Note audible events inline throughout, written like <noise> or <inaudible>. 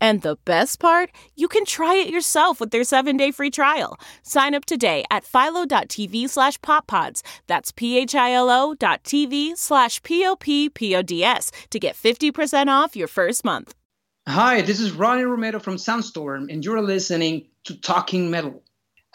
And the best part, you can try it yourself with their seven-day free trial. Sign up today at philo.tv slash poppods. That's p-h-i-l-o dot tv slash p-o-p-p-o-d-s to get 50% off your first month. Hi, this is Ronnie Romero from Sunstorm, and you're listening to Talking Metal.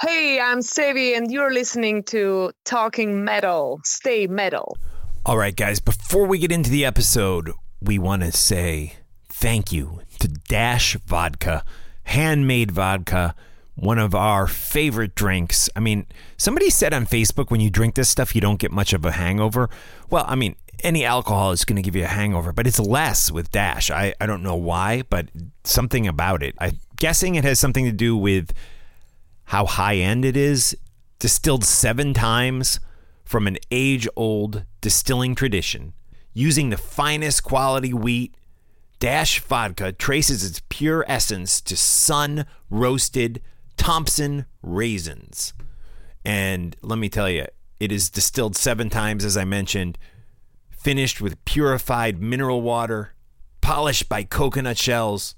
Hey, I'm Sevi, and you're listening to Talking Metal. Stay metal. All right, guys, before we get into the episode, we want to say thank you to Dash Vodka, handmade vodka, one of our favorite drinks. I mean, somebody said on Facebook when you drink this stuff, you don't get much of a hangover. Well, I mean, any alcohol is going to give you a hangover, but it's less with Dash. I, I don't know why, but something about it. I'm guessing it has something to do with how high end it is. Distilled seven times from an age old distilling tradition using the finest quality wheat Dash Vodka traces its pure essence to sun roasted Thompson raisins. And let me tell you, it is distilled seven times, as I mentioned, finished with purified mineral water, polished by coconut shells,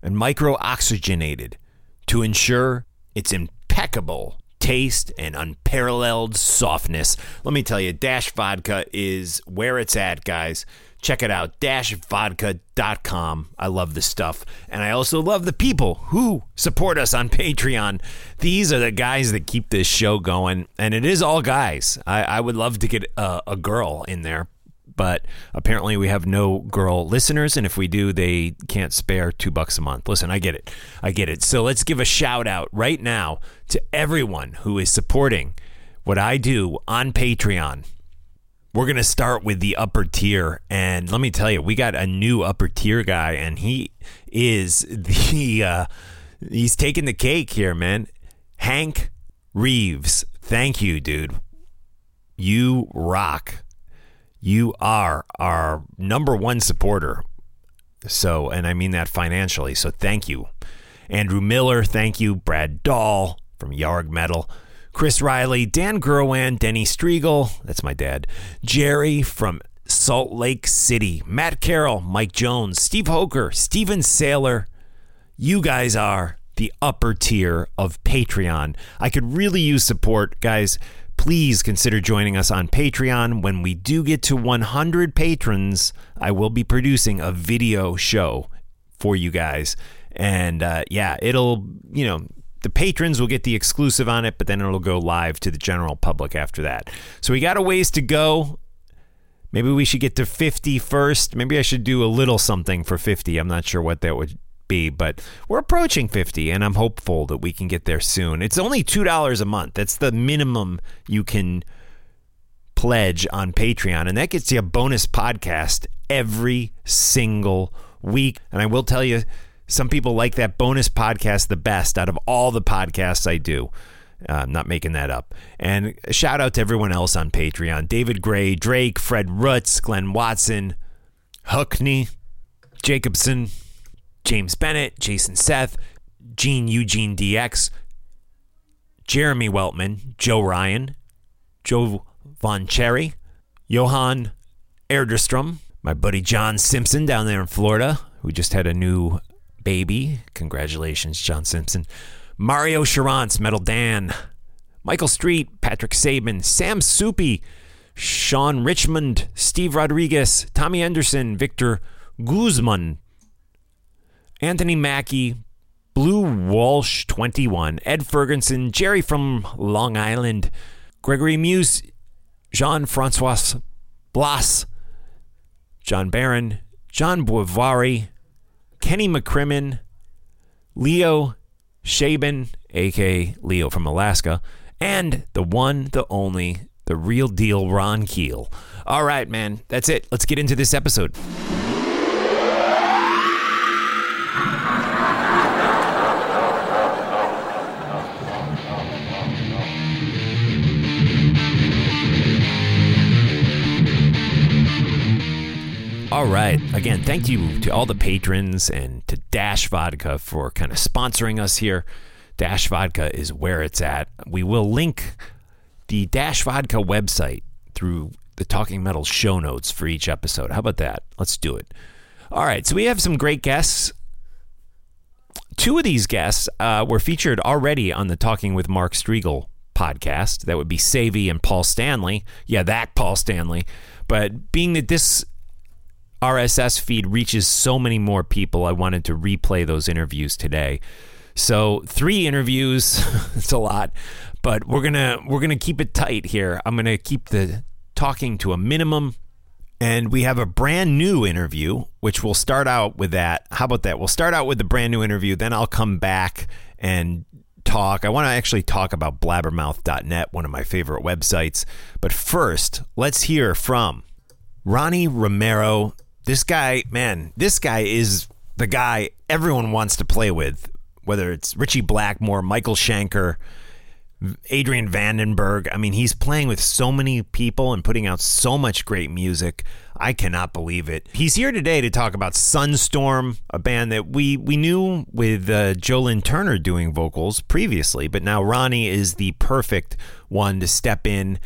and micro oxygenated to ensure its impeccable taste and unparalleled softness. Let me tell you, Dash Vodka is where it's at, guys. Check it out, dashvodka.com. I love this stuff. And I also love the people who support us on Patreon. These are the guys that keep this show going. And it is all guys. I, I would love to get a, a girl in there, but apparently we have no girl listeners. And if we do, they can't spare two bucks a month. Listen, I get it. I get it. So let's give a shout out right now to everyone who is supporting what I do on Patreon. We're going to start with the upper tier. And let me tell you, we got a new upper tier guy, and he is the, <laughs> uh, he's taking the cake here, man. Hank Reeves. Thank you, dude. You rock. You are our number one supporter. So, and I mean that financially. So thank you. Andrew Miller, thank you. Brad Dahl from Yarg Metal. Chris Riley, Dan Gerwan, Denny Strigl, that's my dad, Jerry from Salt Lake City, Matt Carroll, Mike Jones, Steve Hoker, Steven Saylor. You guys are the upper tier of Patreon. I could really use support, guys. Please consider joining us on Patreon. When we do get to 100 patrons, I will be producing a video show for you guys. And uh, yeah, it'll, you know, the patrons will get the exclusive on it, but then it'll go live to the general public after that. So we got a ways to go. Maybe we should get to 50 first. Maybe I should do a little something for 50. I'm not sure what that would be, but we're approaching 50 and I'm hopeful that we can get there soon. It's only $2 a month. That's the minimum you can pledge on Patreon, and that gets you a bonus podcast every single week. And I will tell you, some people like that bonus podcast the best out of all the podcasts I do. Uh, I'm not making that up. And shout out to everyone else on Patreon David Gray, Drake, Fred Rutz, Glenn Watson, Huckney, Jacobson, James Bennett, Jason Seth, Gene Eugene DX, Jeremy Weltman, Joe Ryan, Joe Von Cherry, Johan Erderstrom, my buddy John Simpson down there in Florida, who just had a new baby. Congratulations, John Simpson. Mario Charance, Metal Dan. Michael Street, Patrick Saban, Sam Soupy, Sean Richmond, Steve Rodriguez, Tommy Anderson, Victor Guzman, Anthony Mackey, Blue Walsh 21, Ed Ferguson, Jerry from Long Island, Gregory Muse, Jean Francois Blas, John Barron, John Boivari, Kenny McCrimmon, Leo Shaban, aka Leo from Alaska, and the one, the only, the real deal Ron Keel. All right, man, that's it. Let's get into this episode. All right. Again, thank you to all the patrons and to Dash Vodka for kind of sponsoring us here. Dash Vodka is where it's at. We will link the Dash Vodka website through the Talking Metal show notes for each episode. How about that? Let's do it. All right. So we have some great guests. Two of these guests uh, were featured already on the Talking with Mark Strigl podcast. That would be Savy and Paul Stanley. Yeah, that Paul Stanley. But being that this RSS feed reaches so many more people. I wanted to replay those interviews today. So three interviews, <laughs> it's a lot, but we're gonna we're gonna keep it tight here. I'm gonna keep the talking to a minimum. And we have a brand new interview, which we'll start out with that. How about that? We'll start out with the brand new interview, then I'll come back and talk. I want to actually talk about blabbermouth.net, one of my favorite websites. But first, let's hear from Ronnie Romero, this guy, man, this guy is the guy everyone wants to play with, whether it's Ritchie Blackmore, Michael Schenker, Adrian Vandenberg. I mean, he's playing with so many people and putting out so much great music. I cannot believe it. He's here today to talk about Sunstorm, a band that we we knew with uh, Joe Turner doing vocals previously, but now Ronnie is the perfect one to step in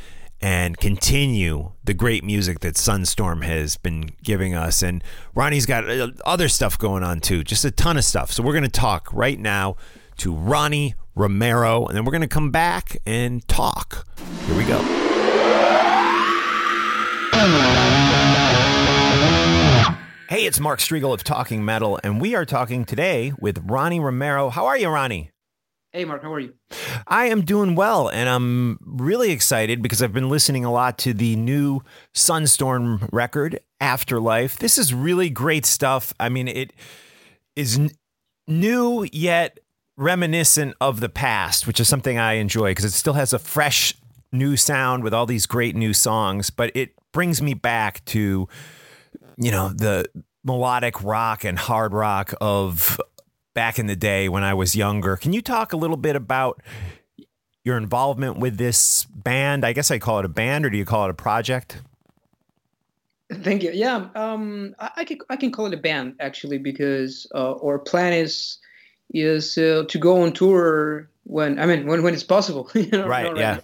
and continue the great music that Sunstorm has been giving us. And Ronnie's got uh, other stuff going on too, just a ton of stuff. So we're going to talk right now to Ronnie Romero, and then we're going to come back and talk. Here we go. Hey, it's Mark Strigl of Talking Metal, and we are talking today with Ronnie Romero. How are you, Ronnie? Hey, Mark, how are you? I am doing well, and I'm really excited because I've been listening a lot to the new Sunstorm record, Afterlife. This is really great stuff. I mean, it is n- new yet reminiscent of the past, which is something I enjoy because it still has a fresh new sound with all these great new songs, but it brings me back to, you know, the melodic rock and hard rock of back in the day when I was younger. Can you talk a little bit about your involvement with this band? I guess I call it a band, or do you call it a project? Thank you. Yeah, um, I, I, can I can call it a band actually because uh, our plan is is uh, to go on tour when I mean when when it's possible. <laughs> you know, right. Yeah.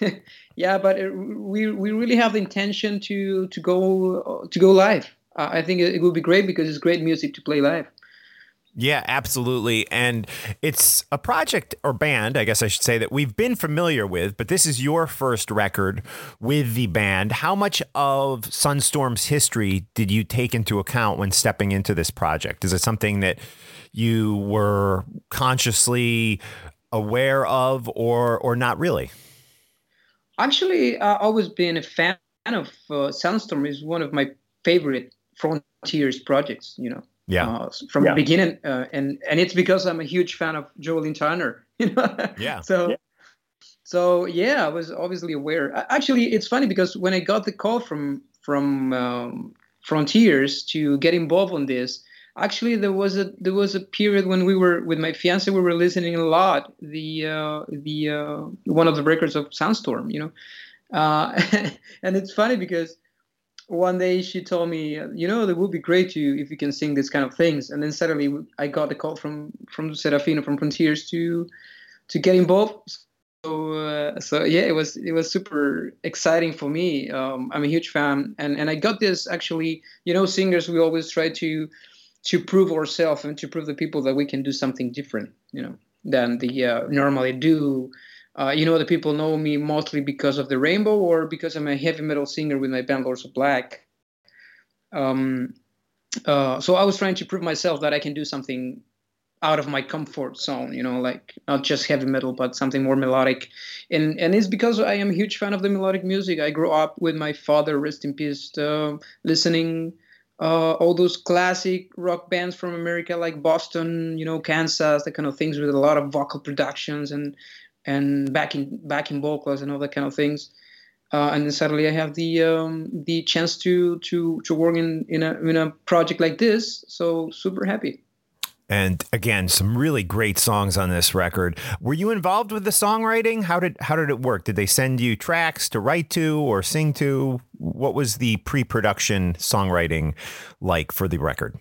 <laughs> yeah, but it, we we really have the intention to to go to go live. Uh, I think it, it will be great because it's great music to play live. Yeah, absolutely. And it's a project or band, I guess I should say, that we've been familiar with, but this is your first record with the band. How much of Sunstorm's history did you take into account when stepping into this project? Is it something that you were consciously aware of or or not really? Actually, I've always been a fan of uh, Sunstorm is one of my favorite Frontiers projects, you know yeah. Uh, from yeah. the beginning, uh, and and it's because I'm a huge fan of Joe Lynn Turner. <laughs> You know. Yeah. so. Yeah. So yeah, I was obviously aware. Actually, it's funny because when I got the call from from um, Frontiers to get involved on this, actually there was a there was a period when we were with my fiance we were listening a lot the uh, the uh, one of the records of Sunstorm, you know, uh, <laughs> and it's funny because one day she told me, you know, it would be great to if you can sing this kind of things. And then suddenly I got a call from from Serafino from Frontiers to to get involved. So uh, so yeah, it was it was super exciting for me. Um, I'm a huge fan, and and I got this actually. You know, singers we always try to to prove ourselves and to prove the people that we can do something different, you know, than the uh, normally do. Uh, you know, the people know me mostly because of the Rainbow or because I'm a heavy metal singer with my band Lords of Black. Um, uh, so I was trying to prove myself that I can do something out of my comfort zone, you know, like not just heavy metal, but something more melodic. And and it's because I am a huge fan of the melodic music. I grew up with my father, rest in peace, uh, listening uh, all those classic rock bands from America, like Boston, you know, Kansas, that kind of things, with a lot of vocal productions and and backing backing vocals and all that kind of things. Uh, and then suddenly I have the um, the chance to to to work in in a in a project like this. So super happy. And again, some really great songs on this record. Were you involved with the songwriting? How did how did it work? Did they send you tracks to write to or sing to? What was the pre-production songwriting like for the record?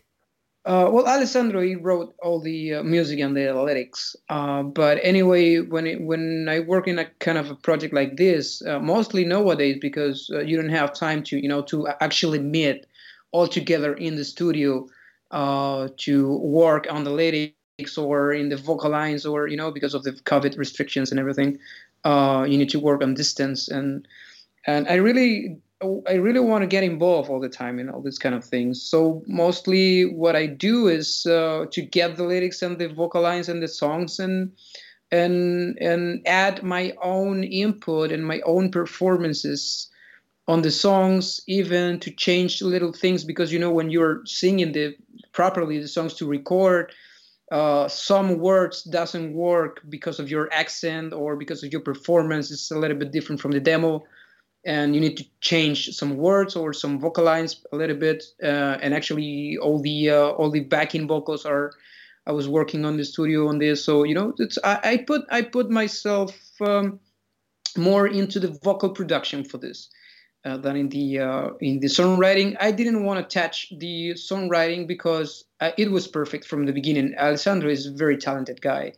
Uh, well, Alessandro he wrote all the uh, music and the lyrics. Uh, but anyway, when it, when I work in a kind of a project like this, uh, mostly nowadays because uh, you don't have time to you know to actually meet all together in the studio uh, to work on the lyrics or in the vocal lines or you know because of the COVID restrictions and everything, you need to work on distance and and I really I really want to get involved all the time in all these kind of things. So mostly what I do is uh, to get the lyrics and the vocal lines and the songs and and and add my own input and my own performances on the songs even to change little things because you know when you're singing the properly the songs to record uh, some words doesn't work because of your accent or because of your performance it's a little bit different from the demo and you need to change some words or some vocal lines a little bit uh, and actually all the uh, all the backing vocals are i was working on the studio on this so you know it's i, I put i put myself um, more into the vocal production for this uh, than in the uh, in the songwriting. I didn't want to touch the songwriting because uh, it was perfect from the beginning. Alessandro is a very talented guy,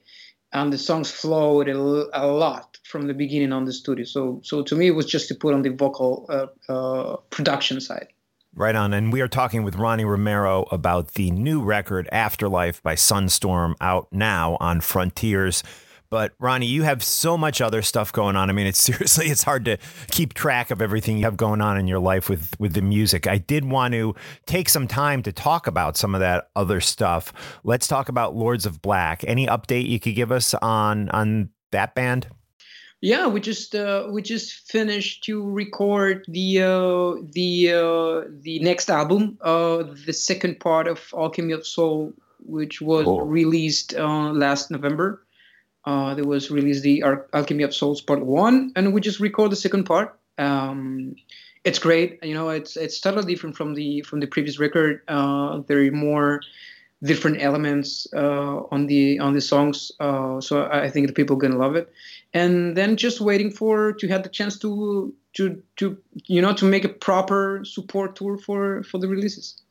and the songs flowed a, a lot from the beginning on the studio. So so to me, it was just to put on the vocal uh, uh, production side. Right on. And we are talking with Ronnie Romero about the new record, Afterlife by Sunstorm, out now on Frontiers. But Ronnie, you have so much other stuff going on. I mean, it's <laughs> seriously, it's hard to keep track of everything you have going on in your life with with the music. I did want to take some time to talk about some of that other stuff. Let's talk about Lords of Black. Any update you could give us on on that band? Yeah, we just uh, we just finished to record the uh, the uh, the next album, uh, the second part of Alchemy of Soul, which was cool. released uh, last November. Uh, there was released the Al- Alchemy of Souls Part One, and we just record the second part. Um, it's great. You know, it's it's totally different from the from the previous record. Uh, there are more different elements uh, on the on the songs, uh, so I think the people are gonna love it. And then just waiting for to have the chance to to to you know to make a proper support tour for for the releases.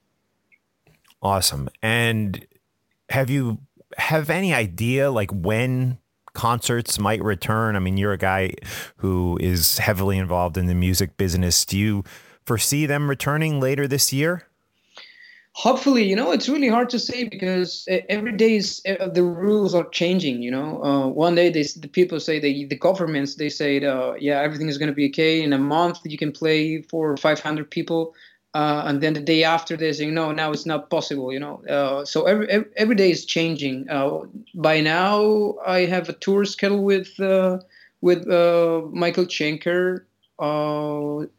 Awesome. And have you have any idea like when concerts might return? I mean, you're a guy who is heavily involved in the music business. Do you foresee them returning later this year? Hopefully, you know, it's really hard to say because every day is, the rules are changing. You know, uh, one day they, the people say they, the governments they say, uh, yeah, everything is going to be okay. In a month, you can play for 500 people uh, and then the day after they say no now it's not possible you know uh, so every, every, every day is changing uh, by now i have a tour schedule with uh, with michael schenker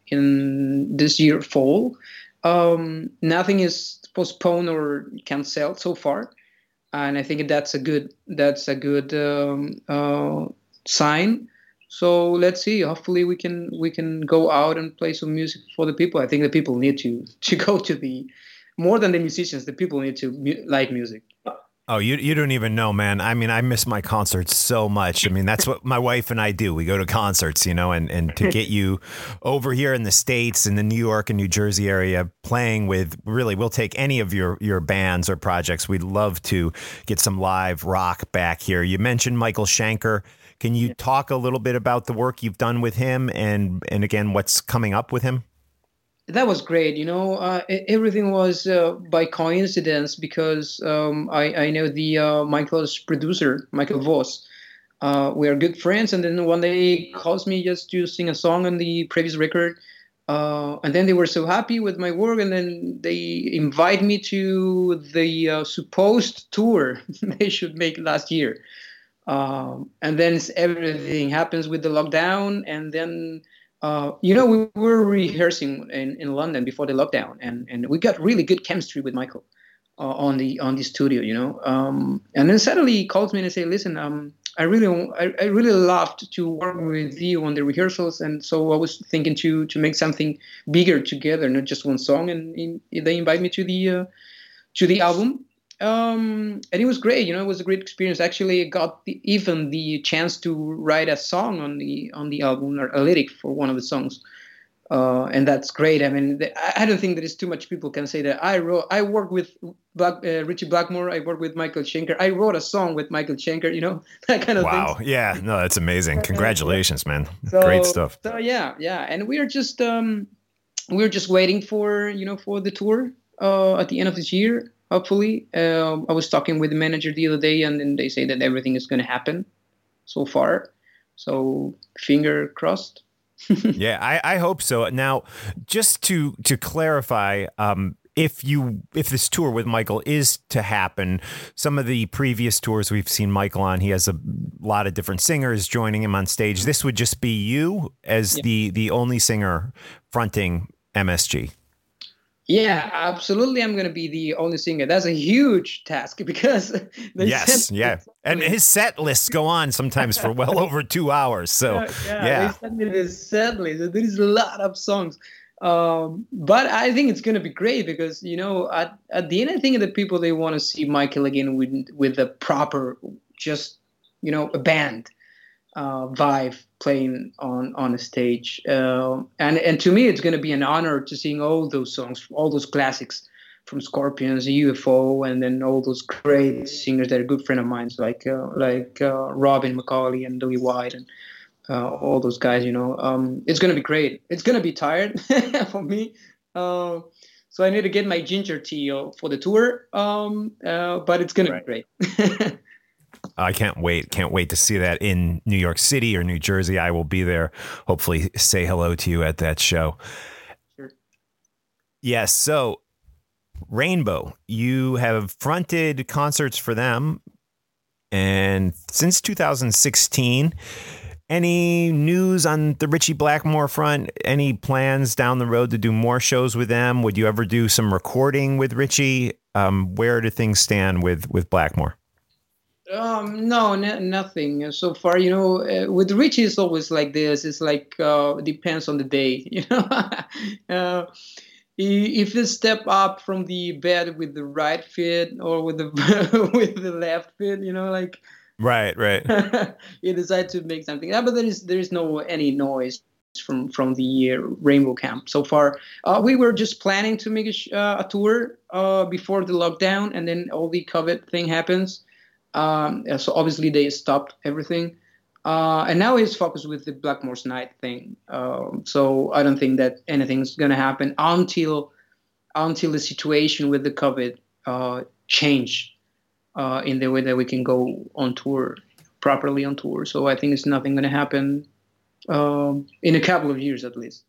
in this year fall um, nothing is postponed or cancel so far and i think that's a good that's a good um, sign so let's see. Hopefully, we can we can go out and play some music for the people. I think the people need to <laughs> to go to the more than the musicians. The people need to mu- like music. Oh, you you don't even know, man. I mean, I miss my concerts so much. I mean, that's what my wife and I do. We go to concerts, you know, and and to get you over here in the states, in the New York and New Jersey area, playing with really, we'll take any of your your bands or projects. We'd love to get some live rock back here. You mentioned Michael Schenker. Can you talk a little bit about the work you've done with him and and again what's coming up with him? That was great. You know, uh, everything was uh, by coincidence because um, I, I know the uh, Michael's producer, Michael Voss. Uh, we are good friends, and then one day he calls me just to sing a song on the previous record. Uh, and then they were so happy with my work, and then they invite me to the uh, supposed tour <laughs> they should make last year. Um, and then everything happens with the lockdown, and then uh, you know, we were rehearsing in, in London before the lockdown, and, and we got really good chemistry with Michael uh, on the on the studio, you know. Um, and then suddenly he calls me and say, "Listen, um, I really I, I really loved to work with you on the rehearsals, and so I was thinking to to make something bigger together, not just one song." And, and they invite me to the uh, to the album, um, and it was great. You know, it was a great experience. Actually, I got the, even the chance to write a song on the on the album or a lyric for one of the songs, uh, and that's great. I mean, the, I don't think there is too much people can say that I wrote. I worked with Black, uh, Ritchie Blackmore. I work with Michael Schenker. I wrote a song with Michael Schenker. You know, <laughs> that kind of wow. Things. Yeah, no, that's amazing. <laughs> Congratulations, man. So, great stuff. So yeah, yeah, and we are just um, we're just waiting for you know for the tour uh, at the end of this year hopefully. Um, I was talking with the manager the other day, and then they say that everything is going to happen so far. So finger crossed. <laughs> yeah, I, I hope so. Now, just to to clarify, um, if you if this tour with Michael is to happen, some of the previous tours we've seen Michael on, he has a lot of different singers joining him on stage. This would just be you as yeah. the the only singer fronting MSG. Yeah, absolutely. I'm going to be the only singer. That's a huge task <laughs> because yes, yeah, and his set lists go on sometimes for well <laughs> over two hours. So yeah, yeah, yeah. they sent me this set list. There is a lot of songs, um, but I think it's going to be great because you know at at the end I think the people they want to see Michael again with with a proper just you know a band uh, vibe playing on on a stage. Uh, and and to me, it's going to be an honor to sing all those songs, all those classics from Scorpions, UFO, and then all those great singers that are good friend of mine, like uh, like uh, Robin McAuley and Louis White and. Uh, all those guys, you know, um, it's gonna be great. It's gonna be tired <laughs> for me, uh, so I need to get my ginger tea for the tour. Um, but it's gonna right. be great. <laughs> I can't wait. Can't wait to see that in New York City or New Jersey. I will be there. Hopefully, say hello to you at that show. Sure. Yes. So, Rainbow, you have fronted concerts for them. And since 2016, any news on the Ritchie Blackmore front? Any plans down the road to do more shows with them? Would you ever do some recording with Ritchie? Um, where do things stand with with Blackmore? Um, no, nothing so far. You know, uh, with Ritchie, it's always like this. It's like uh, depends on the day. <laughs> You know, uh, if you step up from the bed with the right fit or with the <laughs> with the left fit, you know, like right, right, <laughs> you decide to make something. Yeah, but there is there is no any noise from from the uh, Rainbow Camp so far. Uh, we were just planning to make a, uh, a tour uh, before the lockdown, and then all the COVID thing happens. Um, so obviously they stopped everything. Uh, and now he's focused with the Blackmore's Night thing. Um, so I don't think that anything's gonna happen until until the situation with the COVID uh, change uh, in the way that we can go on tour properly on tour. So I think it's nothing gonna happen um, in a couple of years at least.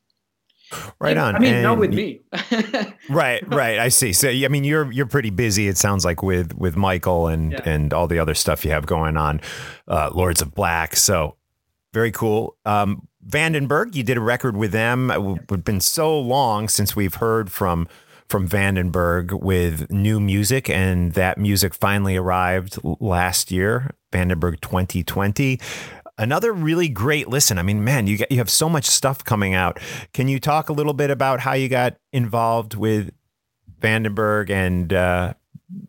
Right on. I mean, and not with me. <laughs> right, right. I see. So, I mean, you're you're pretty busy. It sounds like with with Michael and yeah. and all the other stuff you have going on, uh, Lords of Black. So, very cool. Um, Vandenberg, you did a record with them. It's been so long since we've heard from from Vandenberg with new music, and that music finally arrived last year, Vandenberg 2020 another really great listen. I mean, man, you get, you have so much stuff coming out. Can you talk a little bit about how you got involved with Vandenberg and uh,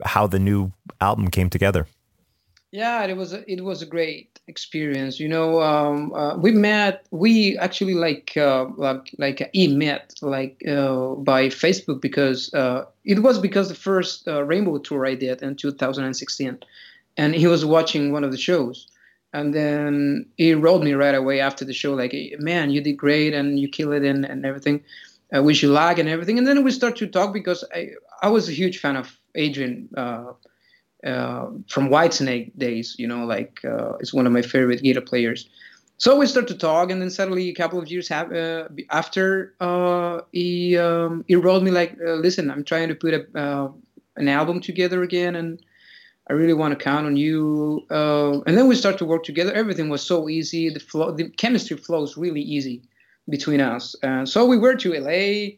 how the new album came together? Yeah, it was a, it was a great experience. You know, um, uh, we met. We actually like uh, like like e met like uh, by Facebook because uh, it was because the first uh, Rainbow tour I did in 2016, and he was watching one of the shows and then he wrote me right away after the show like man you did great and you killed it and, and everything uh, which you like and everything. And then we start to talk because I I was a huge fan of Adrian. Uh, uh, from Whitesnake days, you know, like uh, it's one of my favorite guitar players. So we start to talk, and then suddenly a couple of years have, uh, after, uh, he um, he wrote me like, uh, "Listen, I'm trying to put a, an album together again, and I really want to count on you." and then we start to work together. Everything was so easy. The flow, the chemistry flows really easy between us. so we were to LA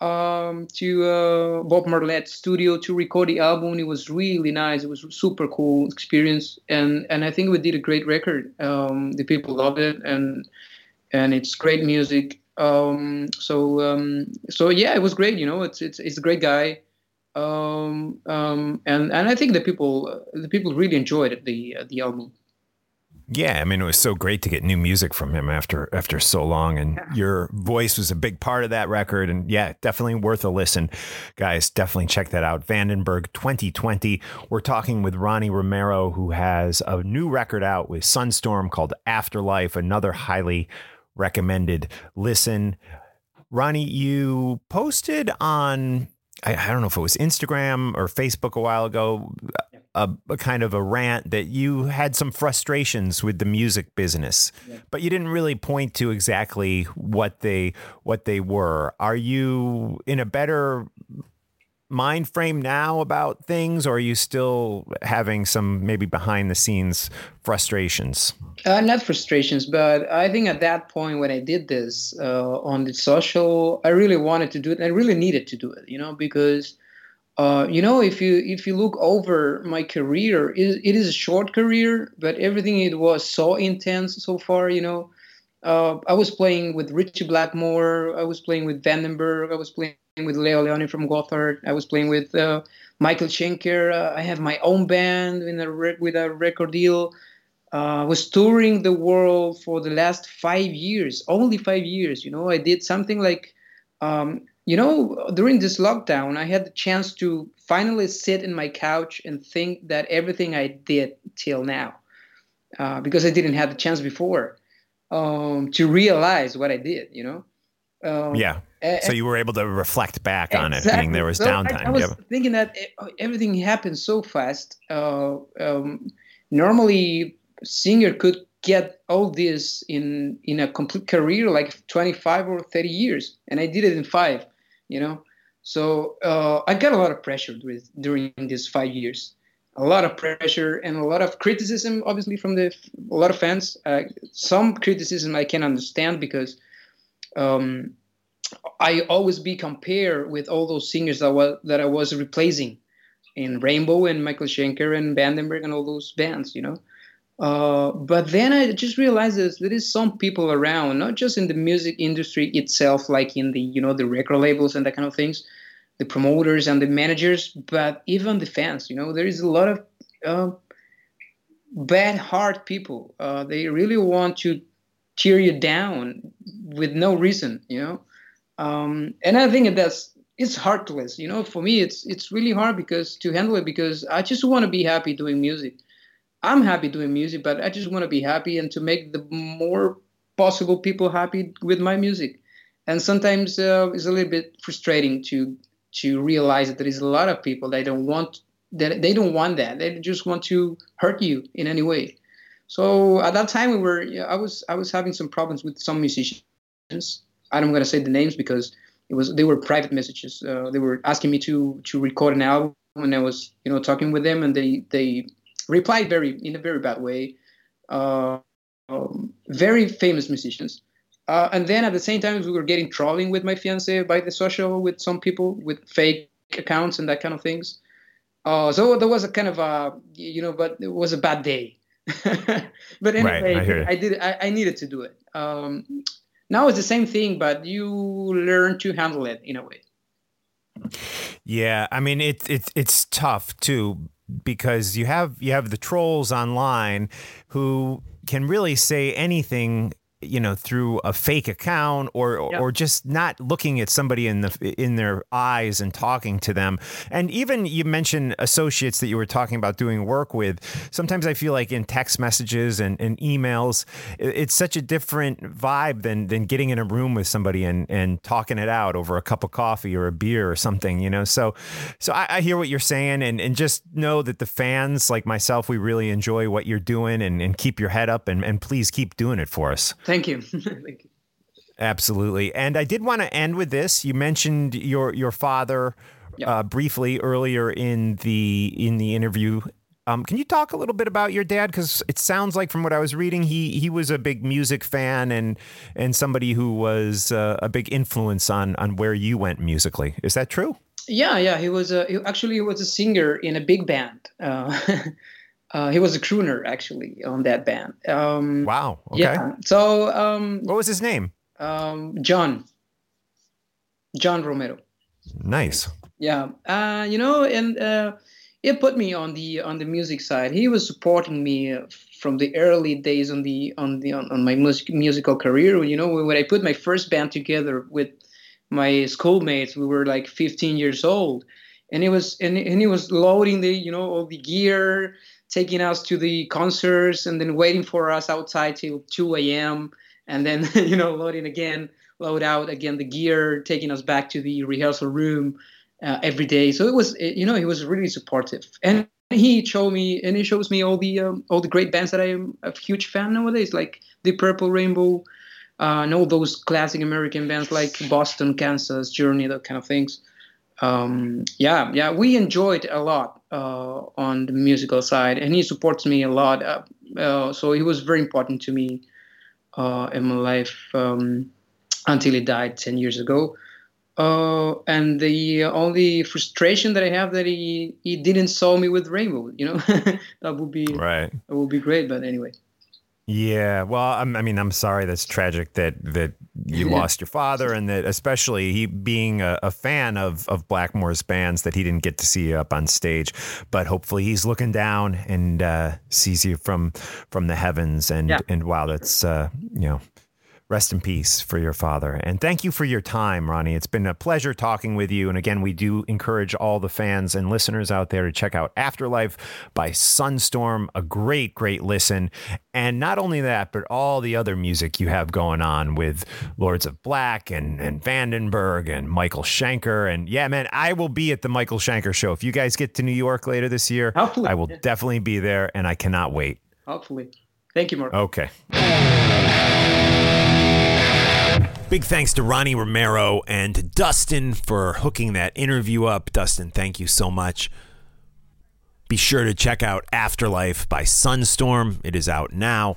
um, to uh, Bob Marlette's studio to record the album. It was really nice. It was super cool experience, and and I think we did a great record. Um, the people loved it, and and it's great music. Um, so um, so yeah, it was great. You know, it's it's it's a great guy, um, um, and and I think the people the people really enjoyed it, the uh, the album. Yeah, I mean, it was so great to get new music from him after after so long, and yeah. your voice was a big part of that record. And yeah, definitely worth a listen, guys. Definitely check that out. Vandenberg 2020. We're talking with Ronnie Romero, who has a new record out with Sunstorm called Afterlife. Another highly recommended listen. Ronnie, you posted on I, I, don't know if it was Instagram or Facebook a while ago a, uh, a, kind of a rant that you had some frustrations with the music business, yeah. but you didn't really point to exactly what they what they were. Are you in a better mind frame now about things, or are you still having some maybe behind the scenes frustrations? Uh, not frustrations, but I think at that point when I did this uh, on the social, I really wanted to do it. I really needed to do it, you know, because uh, you know, if you if you look over my career, it, it is a short career, but everything it was so intense so far. You know, uh, I was playing with Ritchie Blackmore, I was playing with Vandenberg, I was playing with Leo Leoni from Gotthard, I was playing with uh, Michael Schenker. Uh, I have my own band a re- with a record deal. Uh, I was touring the world for the last five years, only five years. You know, I did something like um, you know, during this lockdown, I had the chance to finally sit in my couch and think that everything I did till now, uh, because I didn't have the chance before um, to realize what I did, you know. Um, yeah. So you were able to reflect back on it, being there was so downtime. I, I was thinking that everything happened so fast. Uh, um, normally, singer could get all this in in a complete career, like 25 or 30 years, and I did it in five you know. So uh, I got a lot of pressure with, during these five years, a lot of pressure and a lot of criticism, obviously from the a lot of fans. Uh, some criticism I can understand because um, I always be compared with all those singers that was that I was replacing in Rainbow and Michael Schenker and Vandenberg and all those bands, you know. Uh, but then I just realized that there is some people around, not just in the music industry itself, like in the you know the record labels and that kind of things, the promoters and the managers, but even the fans. You know, there is a lot of uh, bad heart people. Uh, they really want to tear you down with no reason. You know, um, and I think that's it's heartless. You know, for me, it's it's really hard because to handle it because I just want to be happy doing music I'm happy doing music, but I just want to be happy and to make the more possible people happy with my music. And sometimes uh, it's a little bit frustrating to to realize that there is a lot of people that don't want that they don't want that. They just want to hurt you in any way. So at that time, we were I was I was having some problems with some musicians. I'm to say the names because it was they were private messages. Uh, they were asking me to to record an album, and I was you know talking with them, and they they replied very in a very bad way. Uh, um, very famous musicians. Uh, and then at the same time, we were getting trolling with my fiance by the social with some people with fake accounts and that kind of things. Uh, so there was a kind of a, you know, but it was a bad day. <laughs> but anyway, right, I, I, did. I, I, needed to do it. Um, now it's the same thing, but you learn to handle it in a way. Yeah, I mean it's it's it's tough too because you have you have the trolls online who can really say anything you know through a fake account or or, Yeah. or just not looking at somebody in the in their eyes and talking to them. And even you mentioned associates that you were talking about doing work with. Sometimes i feel like in text messages and, and emails it's such a different vibe than than getting in a room with somebody and and talking it out over a cup of coffee or a beer or something you know? So so i, I hear what you're saying and and just know that the fans like myself we really enjoy what you're doing and, and keep your head up and, and please keep doing it for us Thank you. <laughs> Thank you. Absolutely. And I did want to end with this. You mentioned your your father Yeah. uh, briefly earlier in the in the interview. Um, can you talk a little bit about your dad? Because it sounds like from what I was reading, he he was a big music fan and and somebody who was uh, a big influence on on where you went musically. Is that true? Yeah, yeah. He was a he, actually he was a singer in a big band. Uh, <laughs> uh, he was a crooner actually on that band. Um, Wow. Okay. Yeah. So um, What was his name? um, John, John Romero. Nice. Yeah. Uh, you know, and uh, it put me on the on the music side. He was supporting me from the early days on the on the on, on my music, musical career. You know, when I put my first band together with my schoolmates, we were like 15 years old, and it was and, and he was loading the you know all the gear, taking us to the concerts, and then waiting for us outside till 2 a.m. and then <laughs> you know loading again, load out again the gear, taking us back to the rehearsal room uh, every day. So it was, it- you know, he was really supportive, and he showed me, and he shows me all the um, all the great bands that I am a huge fan nowadays, like the Purple Rainbow, uh, and all those classic American bands like Boston, Kansas, Journey, that kind of things. Um, yeah, yeah, we enjoyed a lot uh, on the musical side, and he supports me a lot. Uh, uh, so he was very important to me uh, in my life um, until he died ten years ago. Uh, and the only frustration that I have that he he didn't saw me with Rainbow. You know, <laughs> that would be Right. that would be great. But anyway, Yeah, well, I'm, I mean, I'm sorry. That's tragic that that you lost your father, and that especially he being a, a fan of of Blackmore's bands, that he didn't get to see you up on stage. But hopefully, he's looking down and uh, sees you from from the heavens. And Yeah. and wow, that's uh, you know. Rest in peace for your father. And thank you for your time, Ronnie. It's been a pleasure talking with you. And again, we do encourage all the fans and listeners out there to check out Afterlife by Sunstorm, a great, great listen. And not only that, but all the other music you have going on with Lords of Black and, and Vandenberg and Michael Schenker. And yeah, man, I will be at the Michael Schenker show. If you guys get to New York later this year, Hopefully, I will definitely be there and I cannot wait. hopefully, thank you, Mark. Okay. Big thanks to Ronnie Romero and to Dustin for hooking that interview up. Dustin, thank you so much. Be sure to check out Afterlife by Sunstorm. It is out now.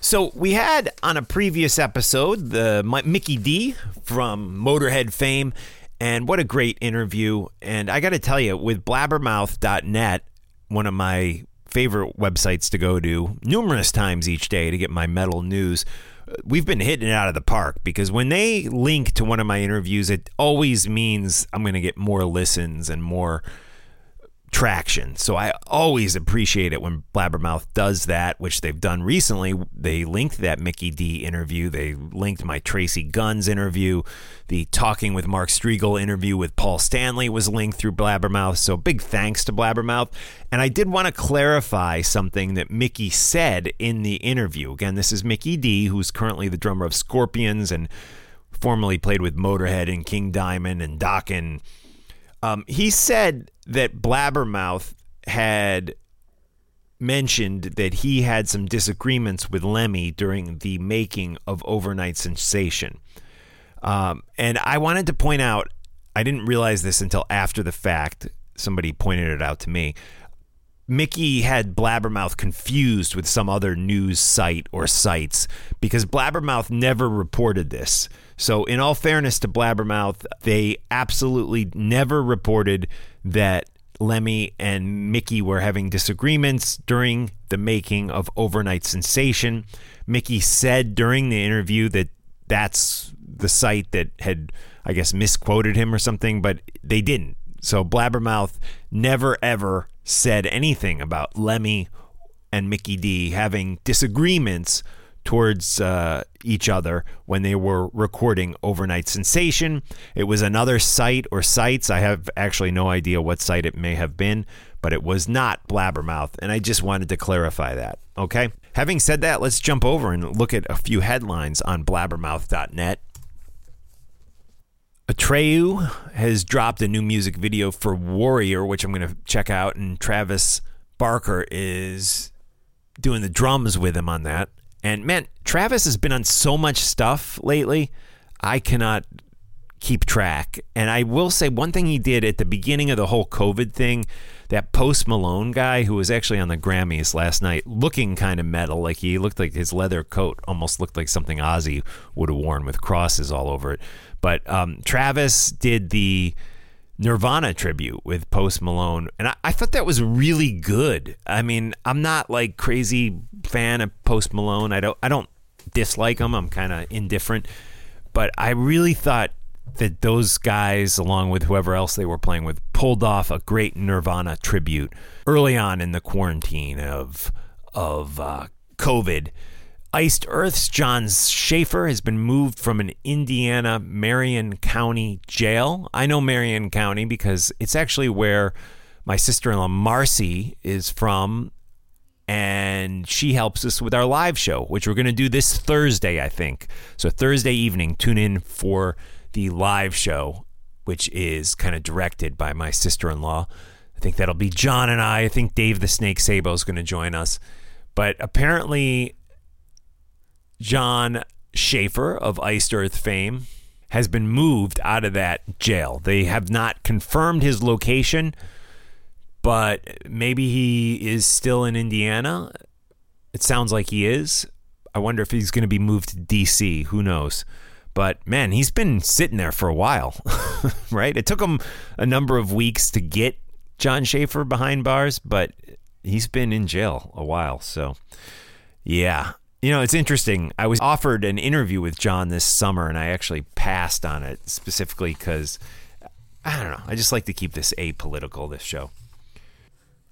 So we had on a previous episode the Mickey D from Motorhead fame, and what a great interview! And I got to tell you, with Blabbermouth.net, one of my favorite websites to go to numerous times each day to get my metal news. We've been hitting it out of the park because when they link to one of my interviews, it always means I'm going to get more listens and more traction. So I always appreciate it when Blabbermouth does that, which they've done recently. They linked that Mickey D interview. They linked my Tracii Guns interview. The Talking with Mark Strigl interview with Paul Stanley was linked through Blabbermouth. So big thanks to Blabbermouth. And I did want to clarify something that Mickey said in the interview. Again, this is Mickey D, who's currently the drummer of Scorpions and formerly played with Motorhead and King Diamond and Dokken. Um, he said that Blabbermouth had mentioned that he had some disagreements with Lemmy during the making of Overnight Sensation. Um, and I wanted to point out, I didn't realize this until after the fact. Somebody pointed it out to me. Mickey had Blabbermouth confused with some other news site or sites because Blabbermouth never reported this. So, in all fairness to Blabbermouth, they absolutely never reported that Lemmy and Mickey were having disagreements during the making of Overnight Sensation. Mickey said during the interview that that's the site that had, I guess, misquoted him or something, but they didn't. So Blabbermouth never ever said anything about Lemmy and Mickey D having disagreements towards uh, each other when they were recording Overnight Sensation. It was another site or sites. I have actually no idea what site it may have been, but it was not Blabbermouth. And I just wanted to clarify that. Okay. Having said that, let's jump over and look at a few headlines on blabbermouth.net. Atreyu has dropped a new music video for Warrior, which I'm going to check out, and Travis Barker is doing the drums with him on that. And man, Travis has been on so much stuff lately. I cannot keep track. And I will say one thing he did at the beginning of the whole COVID thing, that Post Malone guy who was actually on the Grammys last night, looking kind of metal, like he looked like his leather coat almost looked like something Ozzy would have worn with crosses all over it. But um, Travis did the Nirvana tribute with Post Malone, and I, I, thought that was really good. I mean, I'm not like crazy fan of Post Malone. I don't I don't dislike him. I'm kind of indifferent, but I really thought that those guys, along with whoever else they were playing with, pulled off a great Nirvana tribute early on in the quarantine of of uh, COVID Iced Earth's Jon Schaffer has been moved from an Indiana Marion County jail. I know Marion County because it's actually where my sister in law Marcy is from, and she helps us with our live show, which we're going to do this Thursday, I think. So, Thursday evening, tune in for the live show, which is kind of directed by my sister in law. I think that'll be John and I. I think Dave the Snake Sabo is going to join us. But apparently, Jon Schaffer of Iced Earth fame has been moved out of that jail. They have not confirmed his location, but maybe he is still in Indiana. It sounds like he is. I wonder if he's going to be moved to DC. Who knows? But man, he's been sitting there for a while, <laughs> right? It took him a number of weeks to get Jon Schaffer behind bars, but he's been in jail a while. So, yeah, you know, it's interesting. I was offered an interview with John this summer, and I actually passed on it specifically because I don't know. I just like to keep this apolitical. This show.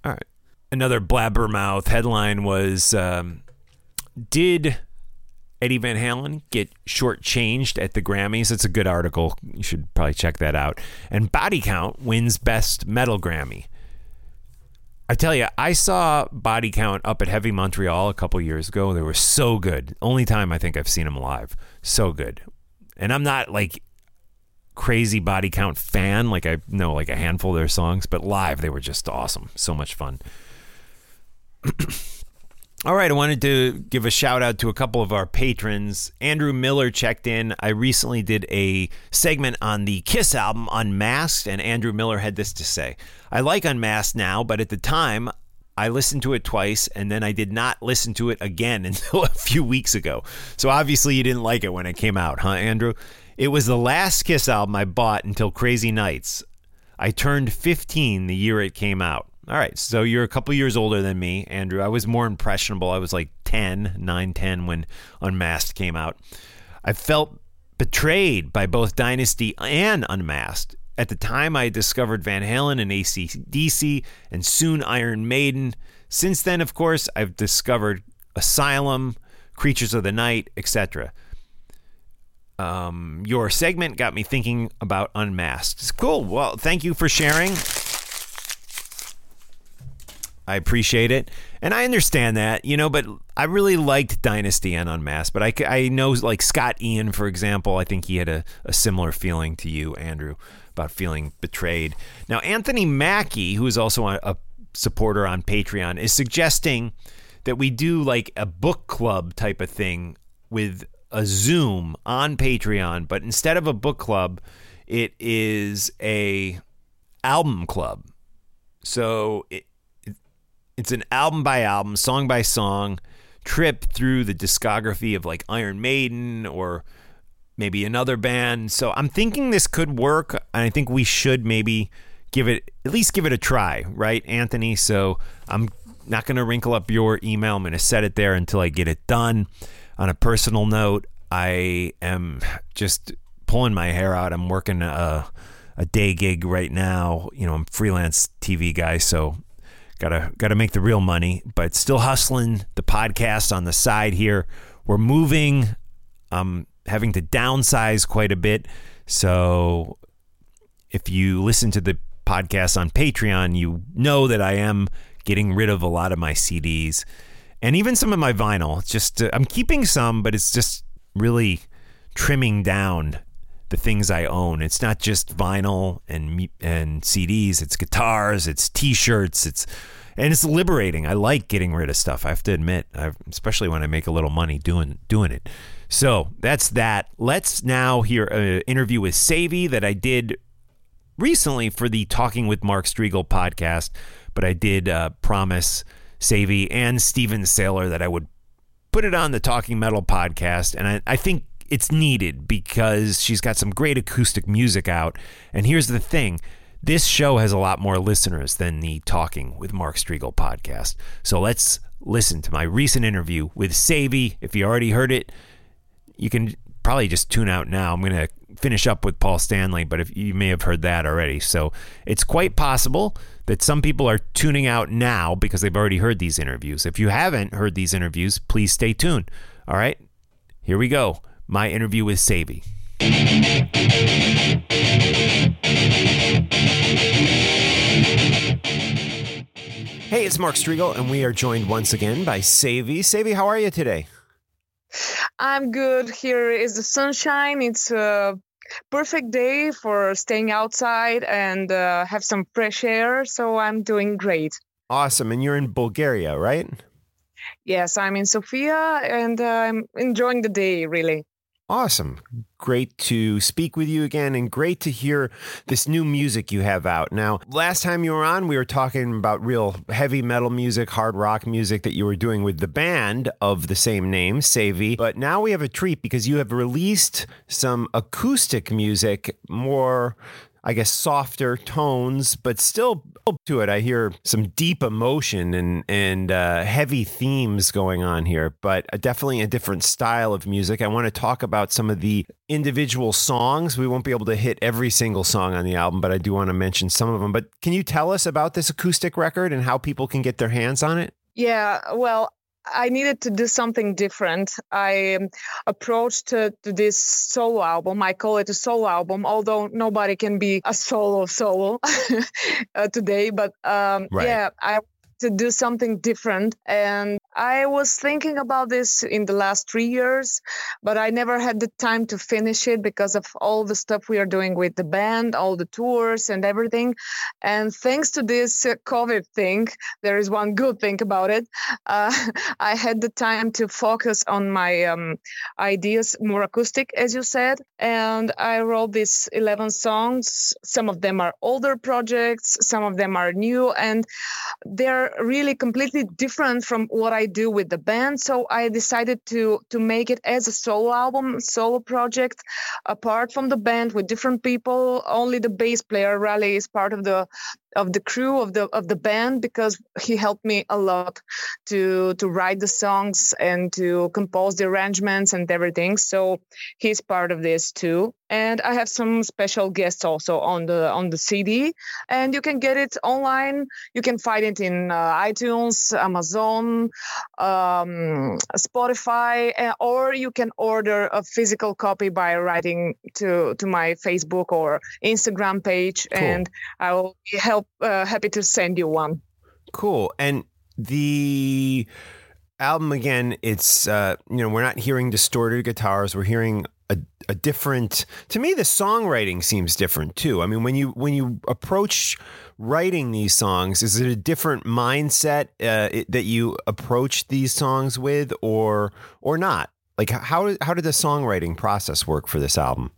All right. Another blabbermouth headline was: um, Did Eddie Van Halen get shortchanged at the Grammys? It's a good article. You should probably check that out. And Body Count wins Best Metal Grammy. I tell you, I saw Body Count up at Heavy Montreal a couple years ago. They were so good. Only time I think I've seen them live. So good. And I'm not like crazy Body Count fan. Like I know like a handful of their songs, but live they were just awesome. So much fun. <clears throat> All right, I wanted to give a shout out to a couple of our patrons. Andrew Miller checked in. I recently did a segment on the Kiss album, Unmasked, and Andrew Miller had this to say I like Unmasked now, but at the time, I listened to it twice and then I did not listen to it again <laughs> until a few weeks ago. So obviously, you didn't like it when it came out, huh, Andrew? It was the last Kiss album I bought until Crazy Nights. I turned 15 the year it came out. All right. So you're a couple years older than me, Andrew. I was more impressionable. I was like 10, 9, 10 when Unmasked came out. I felt betrayed by both Dynasty and Unmasked. At the time, I discovered Van Halen and ACDC and soon Iron Maiden. Since then, of course, I've discovered Asylum, Creatures of the Night, etc. Um, your segment got me thinking about Unmasked. It's Cool. Well, thank you for sharing. I appreciate it. And I understand that, you know, but I really liked Dynasty and Unmasked. But I, I know, like Scott Ian, for example, I think he had a, a similar feeling to you, Andrew, about feeling betrayed. Now, Anthony Mackie, who is also a, a supporter on Patreon, is suggesting that we do like a book club type of thing with a Zoom on Patreon, but instead of a book club, it is a album club. So it, it's an album by album, song by song trip through the discography of like Iron Maiden or maybe another band. So I'm thinking this could work, and I think we should maybe give it at least give it a try, right, Anthony? So I'm not going to wrinkle up your email. I'm going to set it there until I get it done. On a personal note, I am just pulling my hair out. I'm working a a day gig right now. You know, I'm freelance TV guy, so Gotta gotta make the real money, but still hustling the podcast on the side here. We're moving. I'm having to downsize quite a bit. So if you listen to the podcast on Patreon, you know that I am getting rid of a lot of my CDs and even some of my vinyl. Just uh, I'm keeping some, but it's just really trimming down the things I own. It's not just vinyl and and CDs. It's guitars. It's T-shirts. It's and it's liberating. I like getting rid of stuff. I have to admit, I've, especially when I make a little money doing doing it. So that's that. Let's now hear an interview with Savy that I did recently for the Talking with Mark Strigl podcast. But I did uh, promise Savy and Steven Saylor that I would put it on the Talking Metal podcast, and I, I think it's needed because she's got some great acoustic music out. And here's the thing this show has a lot more listeners than the Talking with Mark Strigl podcast. So let's listen to my recent interview with Savy. If you already heard it, you can probably just tune out now. I'm going to finish up with Paul Stanley, but if you may have heard that already. So it's quite possible that some people are tuning out now because they've already heard these interviews. If you haven't heard these interviews, please stay tuned. All right, here we go. My interview with Savy. Hey, it's Mark Strigl, and we are joined once again by Savy. Savy, how are you today? I'm good. Here is the sunshine. It's a perfect day for staying outside and uh, have some fresh air. So I'm doing great. Awesome. And you're in Bulgaria, right? Yes, I'm in Sofia and uh, I'm enjoying the day, really. Awesome. Great to speak with you again and great to hear this new music you have out. Now, last time you were on, we were talking about real heavy metal music, hard rock music that you were doing with the band of the same name, Savy. But now we have a treat because you have released some acoustic music, more I guess, softer tones, but still to it. I hear some deep emotion and and uh, heavy themes going on here, but definitely a different style of music. I want to talk about some of the individual songs. We won't be able to hit every single song on the album, but I do want to mention some of them. But can you tell us about this acoustic record and how people can get their hands on it? Yeah, well, I needed to do something different. I um, approached to, to, this solo album. I call it a solo album, although nobody can be a solo solo <laughs> uh, today. But um, right. yeah, I to do something different. And I was thinking about this in the last three years, but I never had the time to finish it because of all the stuff we are doing with the band, all the tours and everything. And thanks to this uh, COVID thing, there is one good thing about it. Uh, <laughs> I had the time to focus on my um, ideas, more acoustic, as you said. And I wrote these 11 songs. Some of them are older projects, some of them are new, and they're really completely different from what I do with the band. So I decided to to make it as a solo album, solo project, apart from the band with different people. Only the bass player Raleigh is part of the of the crew of the of the band because he helped me a lot to to write the songs and to compose the arrangements and everything. So he's part of this too. And i have some special guests also on the on the cd and you can get it online. You can find it in uh, itunes amazon um, spotify uh, or you can order a physical copy by writing to to my facebook or instagram page. Cool. and i will help uh, happy to send you one. Cool. And the album again, it's uh, you know we're not hearing distorted guitars. We're hearing a, a different. To me, the songwriting seems different too. I mean, when you when you approach writing these songs, is it a different mindset uh, it, that you approach these songs with, or or not? Like how how did the songwriting process work for this album?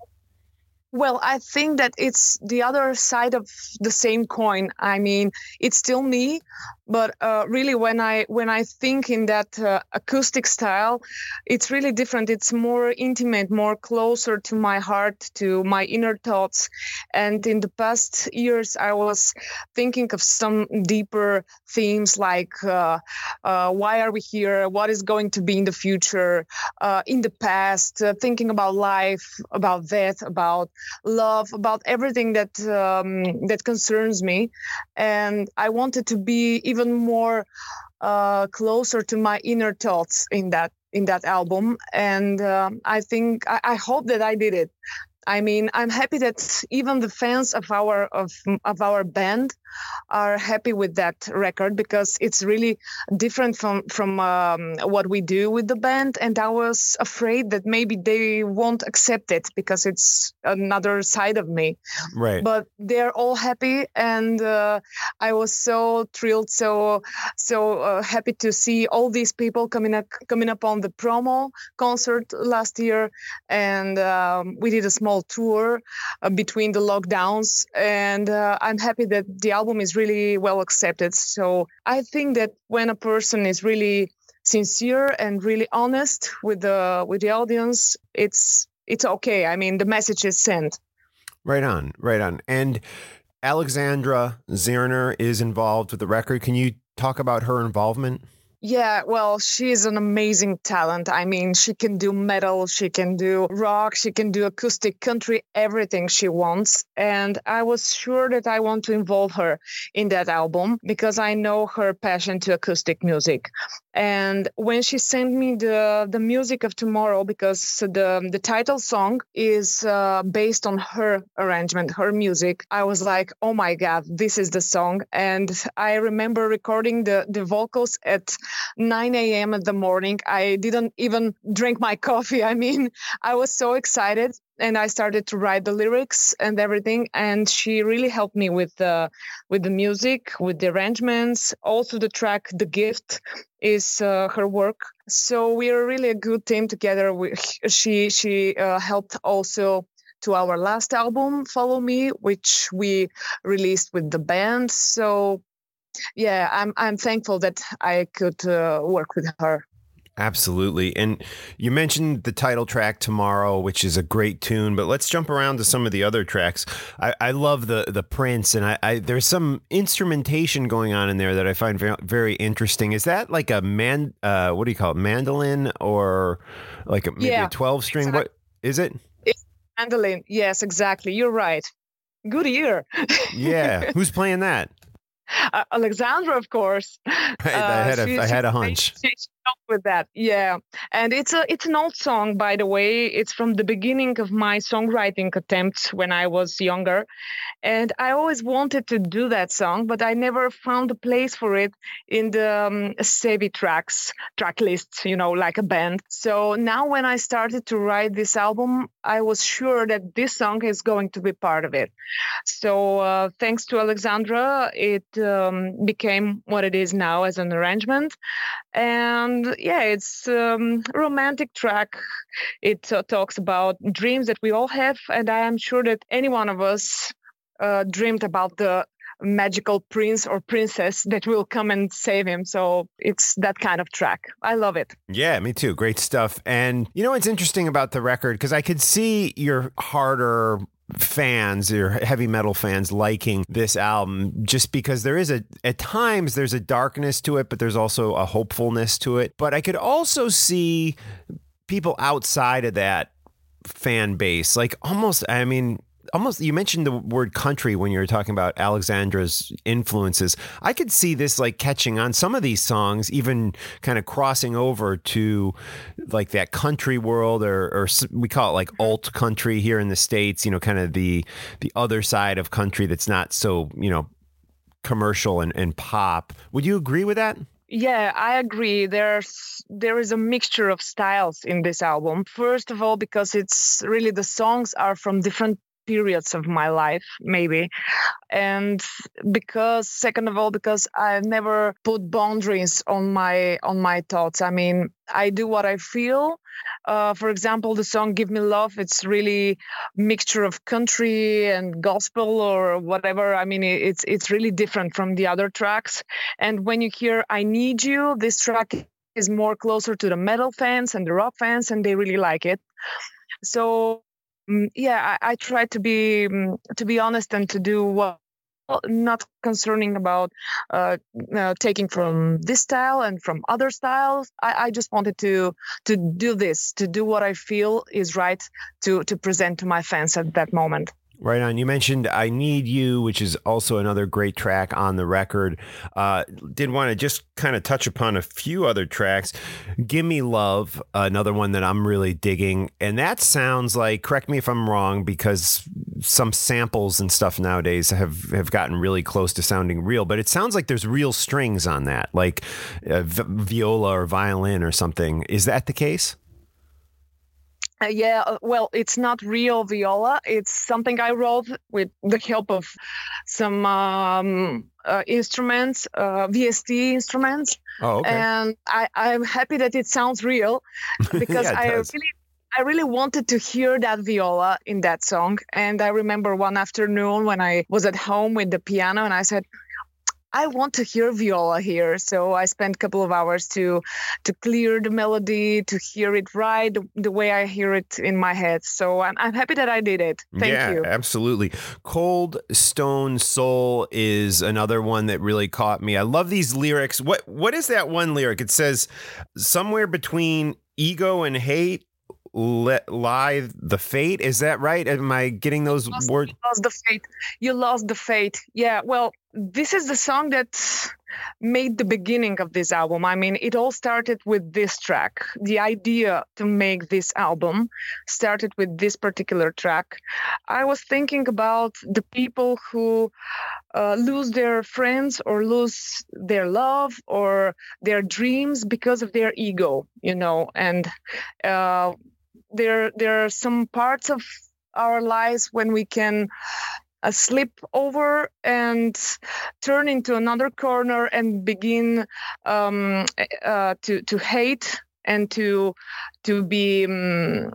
Well, I think that it's the other side of the same coin. I mean, it's still me, but uh, really when i when i think in that uh, acoustic style it's really different. It's more intimate more closer to my heart to my inner thoughts. And in the past years i was thinking of some deeper themes like uh, uh why are we here? What is going to be in the future? Uh, in the past uh, thinking about life about death about love about everything that um, that concerns me. And i wanted to be even more uh, closer to my inner thoughts in that in that album. And um, i think I, I, hope that i did it I mean, I'm happy that even the fans of our of of our band are happy with that record because it's really different from from um, what we do with the band. And I was afraid that maybe they won't accept it because it's another side of me. Right. But they're all happy, and uh, I was so thrilled, so so uh, happy to see all these people coming up coming up on the promo concert last year, and um, we did a small tour uh, between the lockdowns, and uh, I'm happy that the album is really well accepted. So I think that when a person is really sincere and really honest with the with the audience, it's it's okay. I mean, the message is sent. Right on, right on. And Alexandra Zerner is involved with the record. Can you talk about her involvement? Yeah, well, she's an amazing talent. I mean, she can do metal, she can do rock, she can do acoustic country, everything she wants. And I was sure that I want to involve her in that album because I know her passion to acoustic music. And when she sent me the the music of tomorrow, because the the title song is uh, based on her arrangement, her music, I was like, oh my god, this is the song. And I remember recording the the vocals at 9 a.m. in the morning. I didn't even drink my <laughs> coffee. I mean, I was so excited and I started to write the lyrics and everything. And she really helped me with the with the music, with the arrangements. Also, the track "The Gift" is uh, her work. So we are really a good team together. We, <laughs> she she uh, helped also to our last album, "Follow Me," which we released with the band. So yeah, I'm I'm thankful that I could uh, work with her. Absolutely. And you mentioned the title track tomorrow, which is a great tune, but let's jump around to some of the other tracks. I, I love the the Prince and I, I, there's some instrumentation going on in there that I find very, very interesting. Is that like a man uh, what do you call it? Mandolin or like a, maybe yeah, a 12 string? Exactly. What is it? It's mandolin. Yes, exactly. You're right. Good ear. <laughs> yeah. Who's playing that? Uh, Alexandra, of course. Right, I had a, uh, I had a hunch. She, she, with that yeah. And it's a it's an old song by the way. It's from the beginning of my songwriting attempts when i was younger. And i always wanted to do that song but i never found a place for it in the um, tracks track list you know like a band. So now when i started to write this album i was sure that this song is going to be part of it. So uh, thanks to alexandra it um, became what it is now as an arrangement. And yeah it's um, a romantic track. It uh, talks about dreams that we all have and i am sure that any one of us uh, dreamed about the magical prince or princess that will come and save him. So it's that kind of track. I love it. Yeah, me too. Great stuff. And you know what's interesting about the record? Because I could see your harder fans or heavy metal fans liking this album just because there is a at times there's a darkness to it but there's also a hopefulness to it but i could also see people outside of that fan base like almost i mean almost you mentioned the word country when you were talking about Alexandra's influences. I could see this like catching on some of these songs, even kind of crossing over to like that country world, or, or we call it like mm-hmm. alt country here in the states. You know, kind of the the other side of country that's not so you know commercial and, and pop. Would you agree with that? Yeah, I agree. There's there is a mixture of styles in this album. First of all, because it's really the songs are from different periods of my life maybe. And because second of all because i never put boundaries on my on my thoughts. I mean i do what i feel. Uh, for example the song give me love it's really mixture of country and gospel or whatever. I mean it's it's really different from the other tracks. And when you hear i need you this track is more closer to the metal fans and the rock fans and they really like it. So yeah, I, I, try to be um, to be honest and to do what not concerning about uh, uh, taking from this style and from other styles. I, I, just wanted to to do this, to do what I feel is right to to present to my fans at that moment. Right on. You mentioned I Need You, which is also another great track on the record. Uh, did want to just kind of touch upon a few other tracks. Give Me Love, another one that I'm really digging. And that sounds like, correct me if I'm wrong, because some samples and stuff nowadays have, have gotten really close to sounding real, but it sounds like there's real strings on that, like uh, v- viola or violin or something. Is that the case? Uh, yeah, uh, well, it's not real viola. It's something I wrote with the help of some um, uh, instruments, uh, VST instruments. Oh, okay. And I, I'm happy that it sounds real <laughs> because Yeah, I does. really. I really wanted to hear that viola in that song. And I remember one afternoon when I was at home with the piano and I said, I want to hear viola here. So I spent a couple of hours to to clear the melody, to hear it right the, the way I hear it in my head. So I'm, I'm happy that I did it. Thank yeah, you. absolutely. Cold Stone Soul is another one that really caught me. I love these lyrics. What what is that one lyric? It says somewhere between ego and hate let lie the fate. Is that right? Am I getting those words? You lost the fate. You lost the fate. Yeah. Well, this is the song that made the beginning of this album. I mean, it all started with this track. The idea to make this album started with this particular track. I was thinking about the people who uh, lose their friends or lose their love or their dreams because of their ego, you know, and uh, there there are some parts of our lives when we can uh, slip over and turn into another corner and begin um, uh, to to hate and to to be um,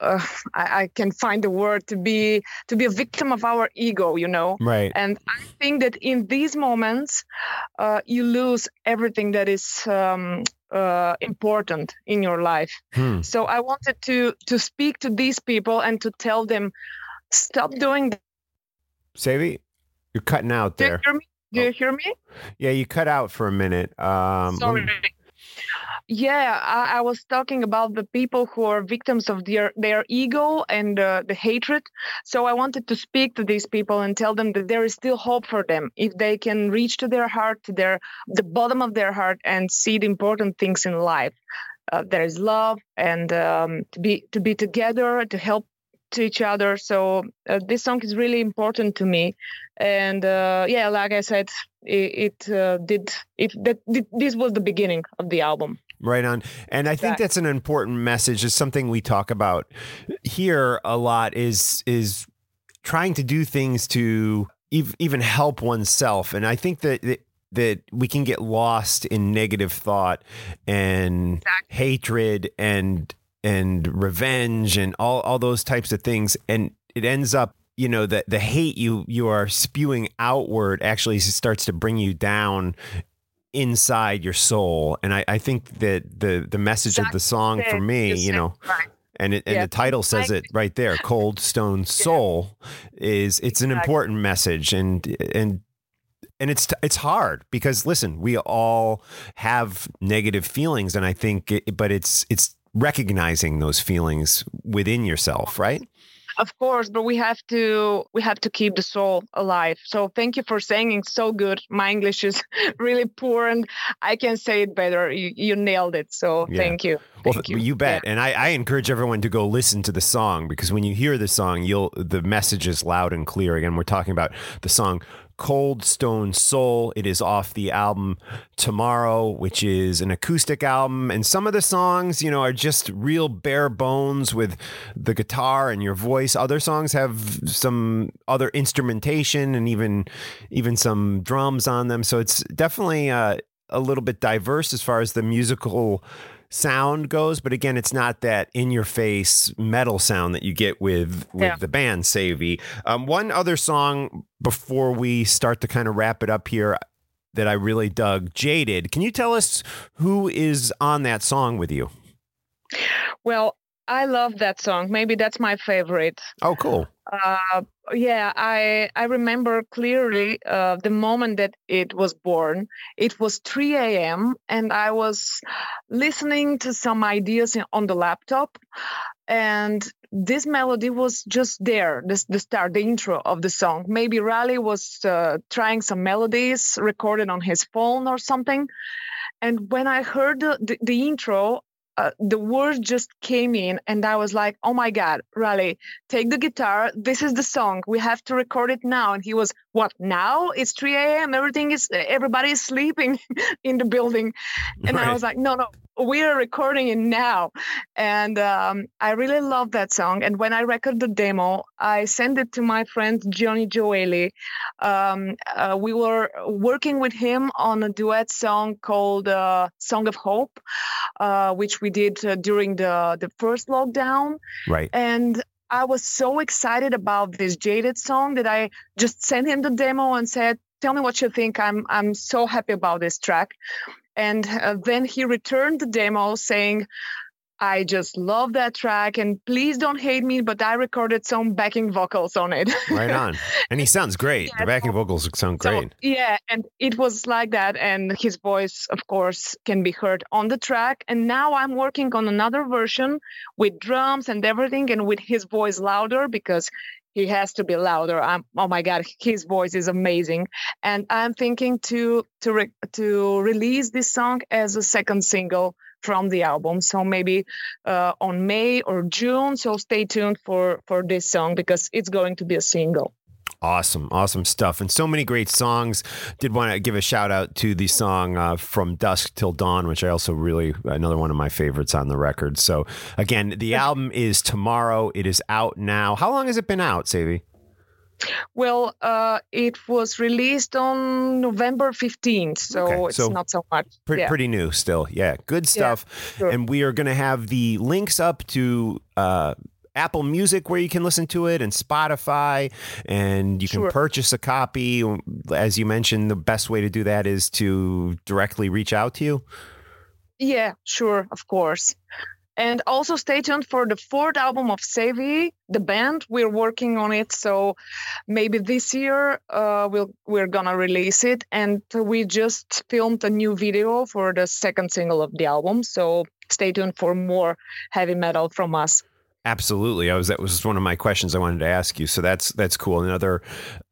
uh, I, I can find the word to be to be a victim of our ego you know Right. and I think that in these moments, uh, you lose everything that is um, uh, important in your life. Hmm. So I wanted to to speak to these people and to tell them, stop doing Savvy, you're cutting out Do you there. hear me? Do you hear me? Yeah, you cut out for a minute. Um, Sorry. me- Yeah, I, I was talking about the people who are victims of their their ego and uh, the hatred. So I wanted to speak to these people and tell them that there is still hope for them if they can reach to their heart, to their the bottom of their heart, and see the important things in life. Uh, there is love and um, to be to be together to help to each other. So uh, this song is really important to me, and uh, yeah, like I said, it, it uh, did it. That this was the beginning of the album. Right on. And I think that's an important message. It's something we talk about here a lot is is trying to do things to ev- even help oneself. And I think that that, that we can get lost in negative thought and Exactly. hatred and and revenge and all all those types of things. And it ends up you know the the hate you you are spewing outward actually starts to bring you down inside your soul. And i i think that the the message of the song for me you know and it, and the title says it right there <laughs> cold stone soul is it's an important message. And and and it's it's hard because listen we all have negative feelings. And i think it, but it's it's recognizing those feelings within yourself right Of course, but we have to we have to keep the soul alive. So thank you for saying so good. My English is <laughs> really poor, and I can say it better. You, you nailed it. So Yeah. thank you. well Thank you, bet and I, I encourage everyone to go listen to the song because when you hear the song you'll the message is loud and clear again we're talking about the song cold stone soul. It is off the album tomorrow which is an acoustic album. And some of the songs you know are just real bare bones with the guitar and your voice. Other songs have some other instrumentation and even even some drums on them. So it's definitely uh, a little bit diverse as far as the musical sound goes but again it's not that in your face metal sound that you get with with Yeah. the band Savy. Um, one other song before we start to kind of wrap it up here that I really dug Jaded can you tell us who is on that song with you Well, I love that song. Maybe that's my favorite. oh cool Uh, yeah, I I remember clearly uh, the moment that it was born. It was 3 a.m. and I was listening to some ideas on the laptop, and this melody was just there. This the start, the intro of the song. Maybe Raleigh was uh, trying some melodies recorded on his phone or something. And when I heard the, the, the intro, uh, the words just came in and i was like oh my god Raleigh take the guitar. This is the song. We have to record it now. And he was what now it's 3 a.m everything is everybody is sleeping <laughs> in the building. And right. i was like no no we are recording it now. And um, i really love that song. And when i record the demo i sent it to my friend johnny Gioeli. Um, uh, we were working with him on a duet song called uh, song of hope uh, which we did uh, during the, the first lockdown. Right. And I was so excited about this Jaded song that I just sent him the demo and said, "Tell me what you think. I'm I'm so happy about this track." And uh, then he returned the demo saying, I just love that track and please don't hate me, but I recorded some backing vocals on it. right on. <laughs> And he sounds great. Yeah, the backing vocals sound great. So, yeah, and it was like that. And his voice, of course, can be heard on the track. And now I'm working on another version with drums and everything and with his voice louder because he has to be louder. I'm, oh my God, his voice is amazing. And I'm thinking to to re, to release this song as a second single from the album. So maybe uh, on May or June. So stay tuned for for this song because it's going to be a single. Awesome, awesome stuff, and so many great songs. Did want to give a shout out to the song uh, "From Dusk Till Dawn," which I also really another one of my favorites on the record. So again, the album is tomorrow. It is out now. How long has it been out, Savy? Well, uh, it was released on November 15th, so okay, it's so not so much. Pre- yeah. Pretty new still. Yeah, good stuff. Yeah, sure. And we are going to have the links up to uh, Apple Music where you can listen to it and Spotify and you can sure. purchase a copy. As you mentioned, the best way to do that is to directly reach out to you. Yeah, sure, of course. And also stay tuned for the fourth album of Sevi, the band. We're working on it, so maybe this year uh, we'll we're gonna release it. And we just filmed a new video for the second single of the album. So stay tuned for more heavy metal from us. Absolutely. I was that was one of my questions I wanted to ask you. So that's that's cool. Another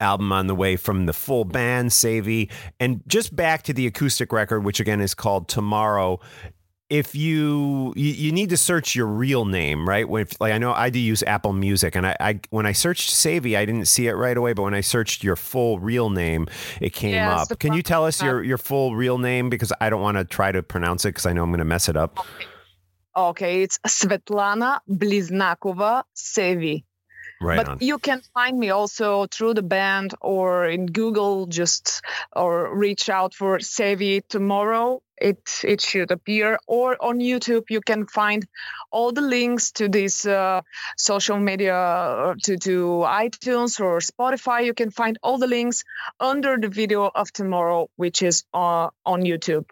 album on the way from the full band, Savy. And just back to the acoustic record, which again is called Tomorrow. If you, you you need to search your real name, right? When like I know I do use Apple Music, and I, I when I searched Savy, I didn't see it right away. But when I searched your full real name, it came yeah, up. Can you tell us your your full real name because I don't want to try to pronounce it because I know I'm going to mess it up. Okay. Okay, it's Svetlana Bliznakova Sevi. Right but on. you can find me also through the band or in Google, just or reach out for Sevi tomorrow. It it should appear or on YouTube. You can find all the links to this uh, social media to to iTunes or Spotify. You can find all the links under the video of tomorrow, which is uh, on YouTube.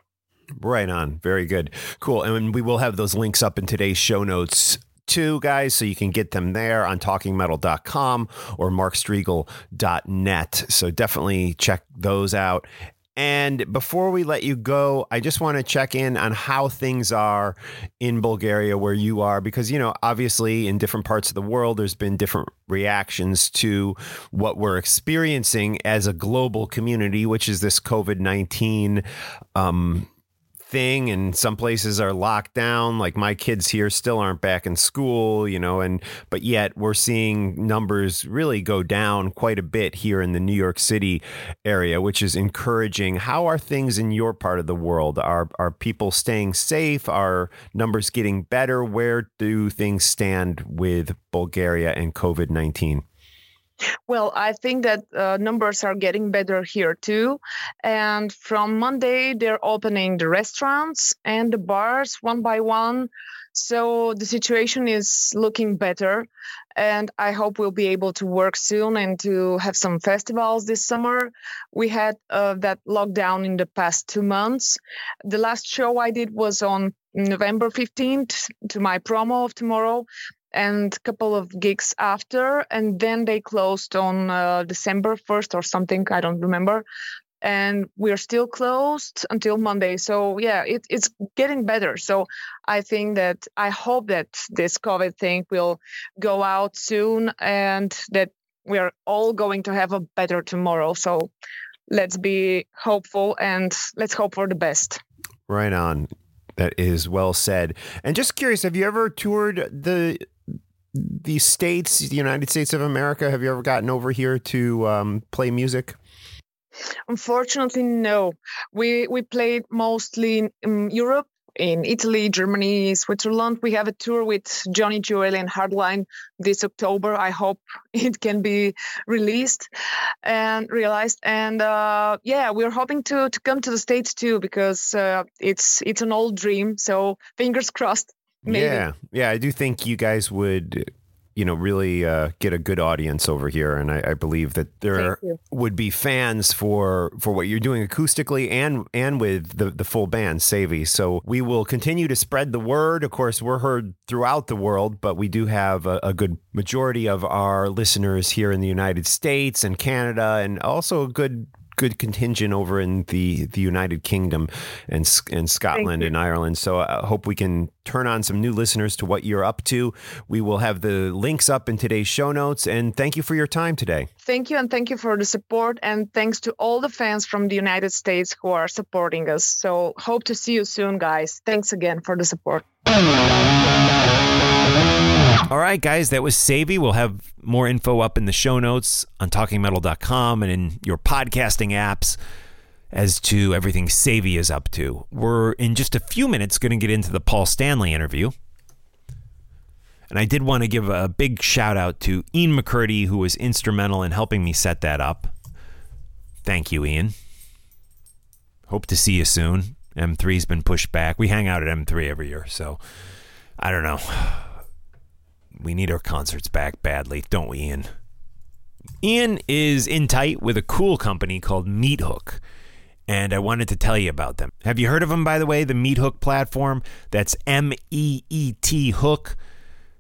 Right on. Very good. Cool. And we will have those links up in today's show notes too, guys, so you can get them there on talkingmetal.com or markstrigl.net. So definitely check those out. And before we let you go, I just want to check in on how things are in Bulgaria where you are, because, you know, obviously in different parts of the world, there's been different reactions to what we're experiencing as a global community, which is this COVID 19 um, thing and some places are locked down like my kids here still aren't back in school you know and but yet we're seeing numbers really go down quite a bit here in the New York City area which is encouraging. How are things in your part of the world? Are are people staying safe? Are numbers getting better? Where do things stand with Bulgaria and COVID-19 well, I think that uh, numbers are getting better here too. And from Monday, they're opening the restaurants and the bars one by one. So the situation is looking better. And I hope we'll be able to work soon and to have some festivals this summer. We had uh, that lockdown in the past two months. The last show I did was on November 15th to my promo of tomorrow and a couple of gigs after, and then they closed on uh, December 1st or something. I don't remember. And we're still closed until Monday. So yeah, it, it's getting better. So I think that I hope that this COVID thing will go out soon and that we're all going to have a better tomorrow. So let's be hopeful and let's hope for the best. Right on. That is well said. And just curious, have you ever toured the the states, the United States of America? Have you ever gotten over here to um, play music? Unfortunately, no. We we played mostly in Europe in Italy, Germany, Switzerland. We have a tour with Johnny Gioeli and Hardline this October. I hope <laughs> it can be released and realized. And uh, yeah, we're hoping to to come to the states too because uh, it's it's an old dream. So fingers crossed. Maybe. Yeah, yeah, I do think you guys would you know, really uh, get a good audience over here, and I, I believe that there would be fans for for what you're doing acoustically and and with the the full band, Savy. So we will continue to spread the word. Of course, we're heard throughout the world, but we do have a, a good majority of our listeners here in the United States and Canada, and also a good good contingent over in the the United Kingdom and and Scotland and Ireland. So I hope we can turn on some new listeners to what you're up to. We will have the links up in today's show notes. And thank you for your time today. Thank you, and thank you for the support. And thanks to all the fans from the United States who are supporting us. So hope to see you soon, guys. Thanks again for the support. All right, guys, that was Savy. We'll have more info up in the show notes on talkingmetal.com and in your podcasting apps as to everything Savy is up to. We're in just a few minutes going to get into the Paul Stanley interview. And I did want to give a big shout out to Ian McCurdy, who was instrumental in helping me set that up. Thank you, Ian. Hope to see you soon. M3's been pushed back. We hang out at M3 every year, so I don't know. We need our concerts back badly, don't we, Ian? Ian is in tight with a cool company called Meethook, and I wanted to tell you about them. Have you heard of them, by the way? The Meethook platform? That's M E E T Hook.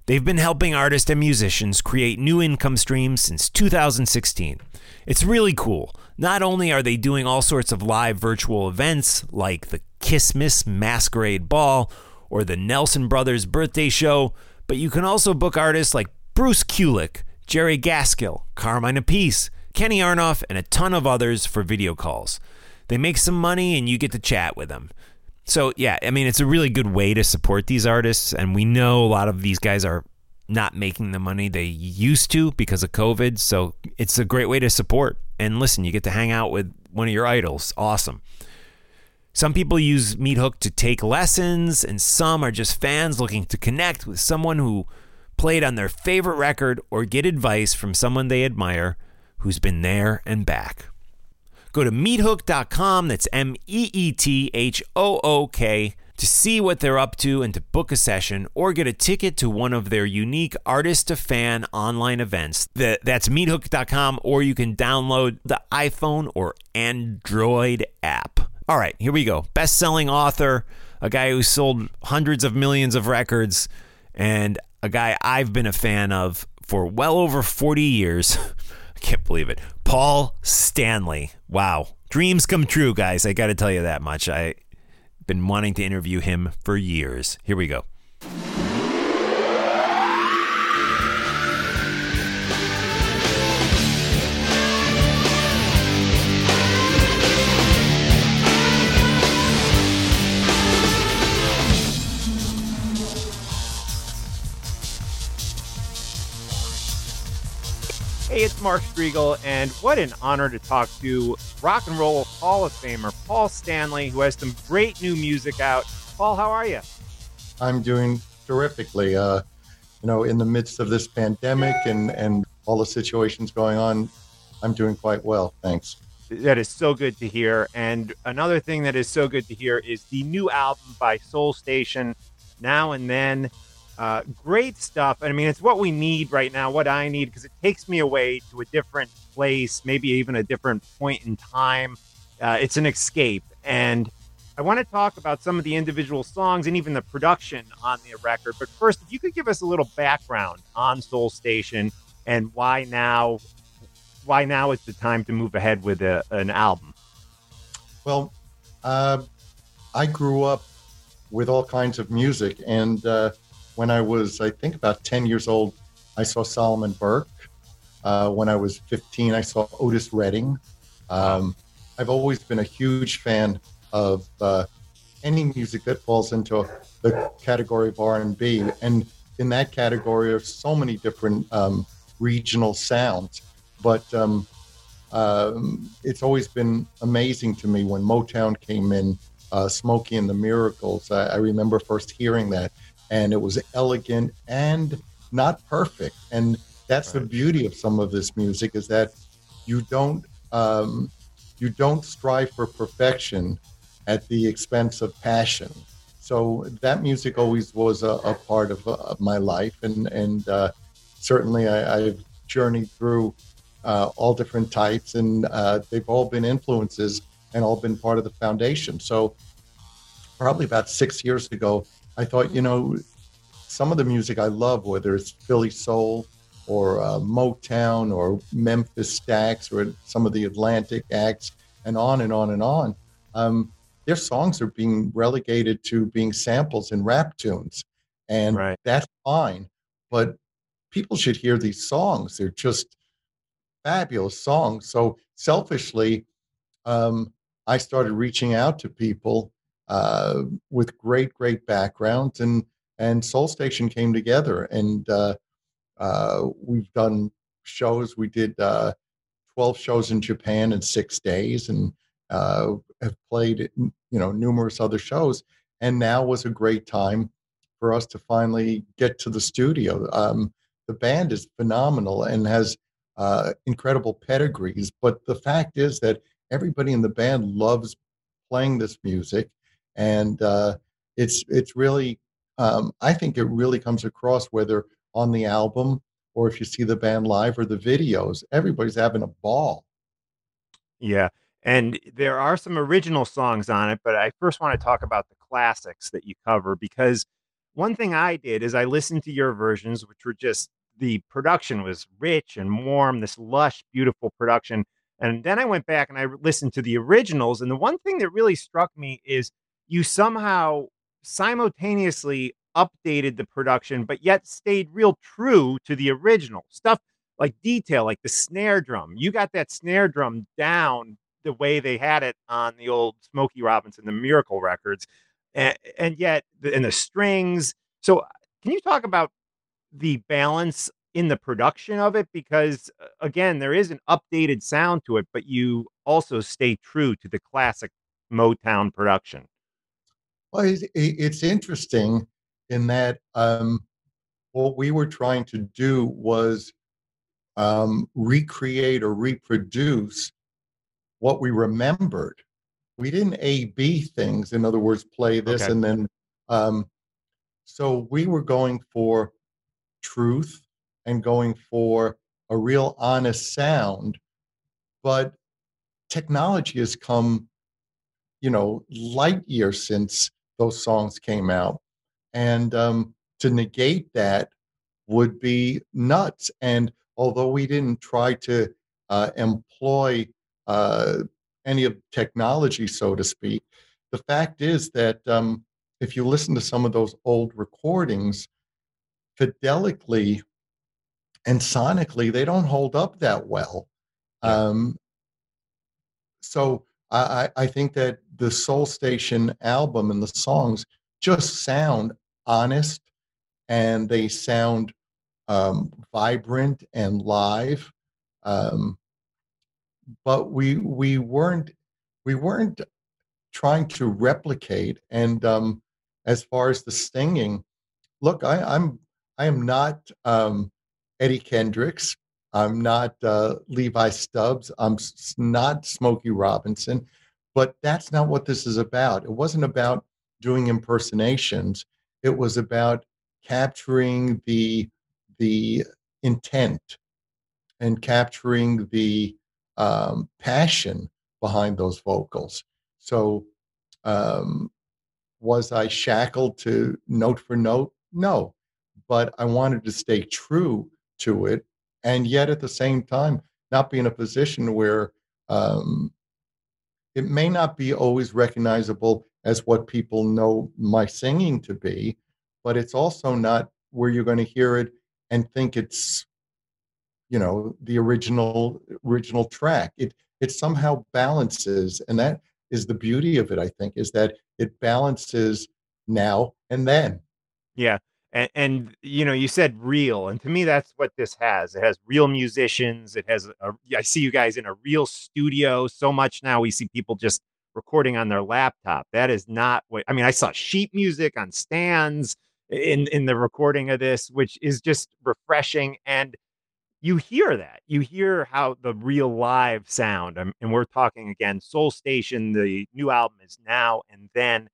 They've been helping artists and musicians create new income streams since 2016. It's really cool. Not only are they doing all sorts of live virtual events like the Kissmas Masquerade Ball or the Nelson Brothers birthday show, but you can also book artists like Bruce Kulick, Jerry Gaskill, Carmine Appice, Kenny Aronoff, and a ton of others for video calls. They make some money and you get to chat with them. So, yeah, I mean, it's a really good way to support these artists. And we know a lot of these guys are not making the money they used to because of COVID. So, it's a great way to support. And listen, you get to hang out with one of your idols. Awesome. Some people use Meethook to take lessons, and some are just fans looking to connect with someone who played on their favorite record or get advice from someone they admire who's been there and back. Go to meethook.com, that's M E E T H O O K, to see what they're up to and to book a session or get a ticket to one of their unique artist to fan online events. That's meethook.com, or you can download the iPhone or Android app. All right, here we go. Best selling author, a guy who sold hundreds of millions of records, and a guy I've been a fan of for well over 40 years. <laughs> I can't believe it. Paul Stanley. Wow. Dreams come true, guys. I got to tell you that much. I've been wanting to interview him for years. Here we go. Hey, it's Mark Strigl, and what an honor to talk to Rock and Roll Hall of Famer Paul Stanley, who has some great new music out. Paul, how are you? I'm doing terrifically. Uh, you know, in the midst of this pandemic and and all the situations going on, I'm doing quite well. Thanks. That is so good to hear. And another thing that is so good to hear is the new album by Soul Station, Now and Then. Uh, great stuff. I mean, it's what we need right now, what I need, because it takes me away to a different place, maybe even a different point in time. Uh, it's an escape. And I want to talk about some of the individual songs and even the production on the record. But first, if you could give us a little background on Soul Station and why now, why now is the time to move ahead with a, an album. Well, uh, I grew up with all kinds of music, and uh, when I was, I think, about ten years old, I saw Solomon Burke. Uh, when I was 15, I saw Otis Redding. Um, I've always been a huge fan of uh, any music that falls into the category of R&B, and in that category, there's so many different um, regional sounds. But um, um, it's always been amazing to me when Motown came in, uh, Smokey and the Miracles. I, I remember first hearing that, and it was elegant and not perfect. And that's right. the beauty of some of this music is that you don't um, you don't strive for perfection at the expense of passion. So that music always was a, a part of, uh, of, my life, and and uh, certainly I, have journeyed through uh, all different types, and uh, they've all been influences and all been part of the foundation. So probably about six years ago, I thought, you know, some of the music I love, whether it's Philly soul or uh, Motown or Memphis Stax or some of the Atlantic acts, and on and on and on. Um, their songs are being relegated to being samples in rap tunes, and right. that's fine. But people should hear these songs; they're just fabulous songs. So selfishly, um, I started reaching out to people uh, with great, great backgrounds, and and Soul Station came together, and uh, uh, we've done shows. We did uh, 12 shows in Japan in six days, and uh, have played you know numerous other shows. And now was a great time for us to finally get to the studio. Um, the band is phenomenal and has uh, incredible pedigrees, but the fact is that everybody in the band loves playing this music, and uh, it's it's really um, I think it really comes across whether on the album or if you see the band live or the videos, everybody's having a ball. Yeah. And there are some original songs on it, but I first want to talk about the classics that you cover because one thing I did is I listened to your versions, which were just the production was rich and warm, this lush, beautiful production. And then I went back and I listened to the originals. And the one thing that really struck me is you somehow simultaneously updated the production, but yet stayed real true to the original stuff like detail, like the snare drum. You got that snare drum down the way they had it on the old Smokey Robinson, the Miracle records, and, and yet and the strings. So, can you talk about the balance in the production of it? Because uh, again, there is an updated sound to it, but you also stay true to the classic Motown production. Well, it's, it's interesting in that um, what we were trying to do was um, recreate or reproduce what we remembered. We didn't A B things, in other words, play this okay. and then. Um, so we were going for truth and going for a real honest sound, but technology has come, you know, light years since those songs came out. And um, to negate that would be nuts. And although we didn't try to uh, employ uh, any of technology, so to speak, the fact is that um, if you listen to some of those old recordings, fidelically and sonically, they don't hold up that well. Um, so I, I think that the Soul Station album and the songs just sound honest and they sound um, vibrant and live. Um, but we we weren't we weren't trying to replicate. And um, as far as the singing, look, I, I'm I am not um, Eddie Kendricks. I'm not uh, Levi Stubbs. I'm not Smokey Robinson. But that's not what this is about. It wasn't about doing impersonations. It was about capturing the the intent and capturing the um, passion behind those vocals. So Um, was I shackled to note for note? No, but I wanted to stay true to it, and yet at the same time not be in a position where um, it may not be always recognizable as what people know my singing to be, but it's also not where you're going to hear it and think it's you know the original original track. It it somehow balances and that is the beauty of it i think is that it balances now and then. Yeah and, and you know you said real and to me that's what this has. It has real musicians it has a, i see you guys in a real studio so much now we see people just recording on their laptop. That is not what i mean i saw sheet music on stands in in the recording of this which is just refreshing and you hear that. You hear how the real live sound um, and we're talking again soul station the new album is now and then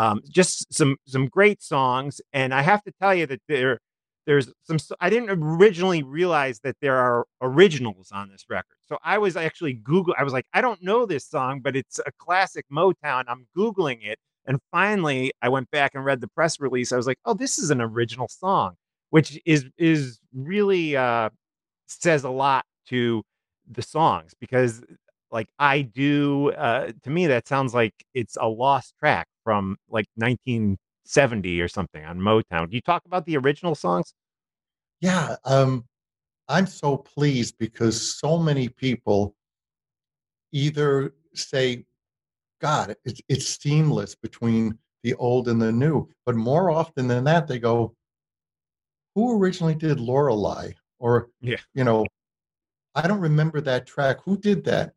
um, just some some great songs and i have to tell you that there there's some i didn't originally realize that there are originals on this record. So i was actually google i was like i don't know this song but it's a classic motown. I'm googling it and finally i went back and read the press release. I was like oh this is an original song which is is really uh says a lot to the songs because like I do uh to me that sounds like it's a lost track from like 1970 or something on Motown. Do you talk about the original songs? Yeah, um I'm so pleased because so many people either say god it's, it's seamless between the old and the new but more often than that they go who originally did Lorelei or yeah. you know, I don't remember that track. Who did that?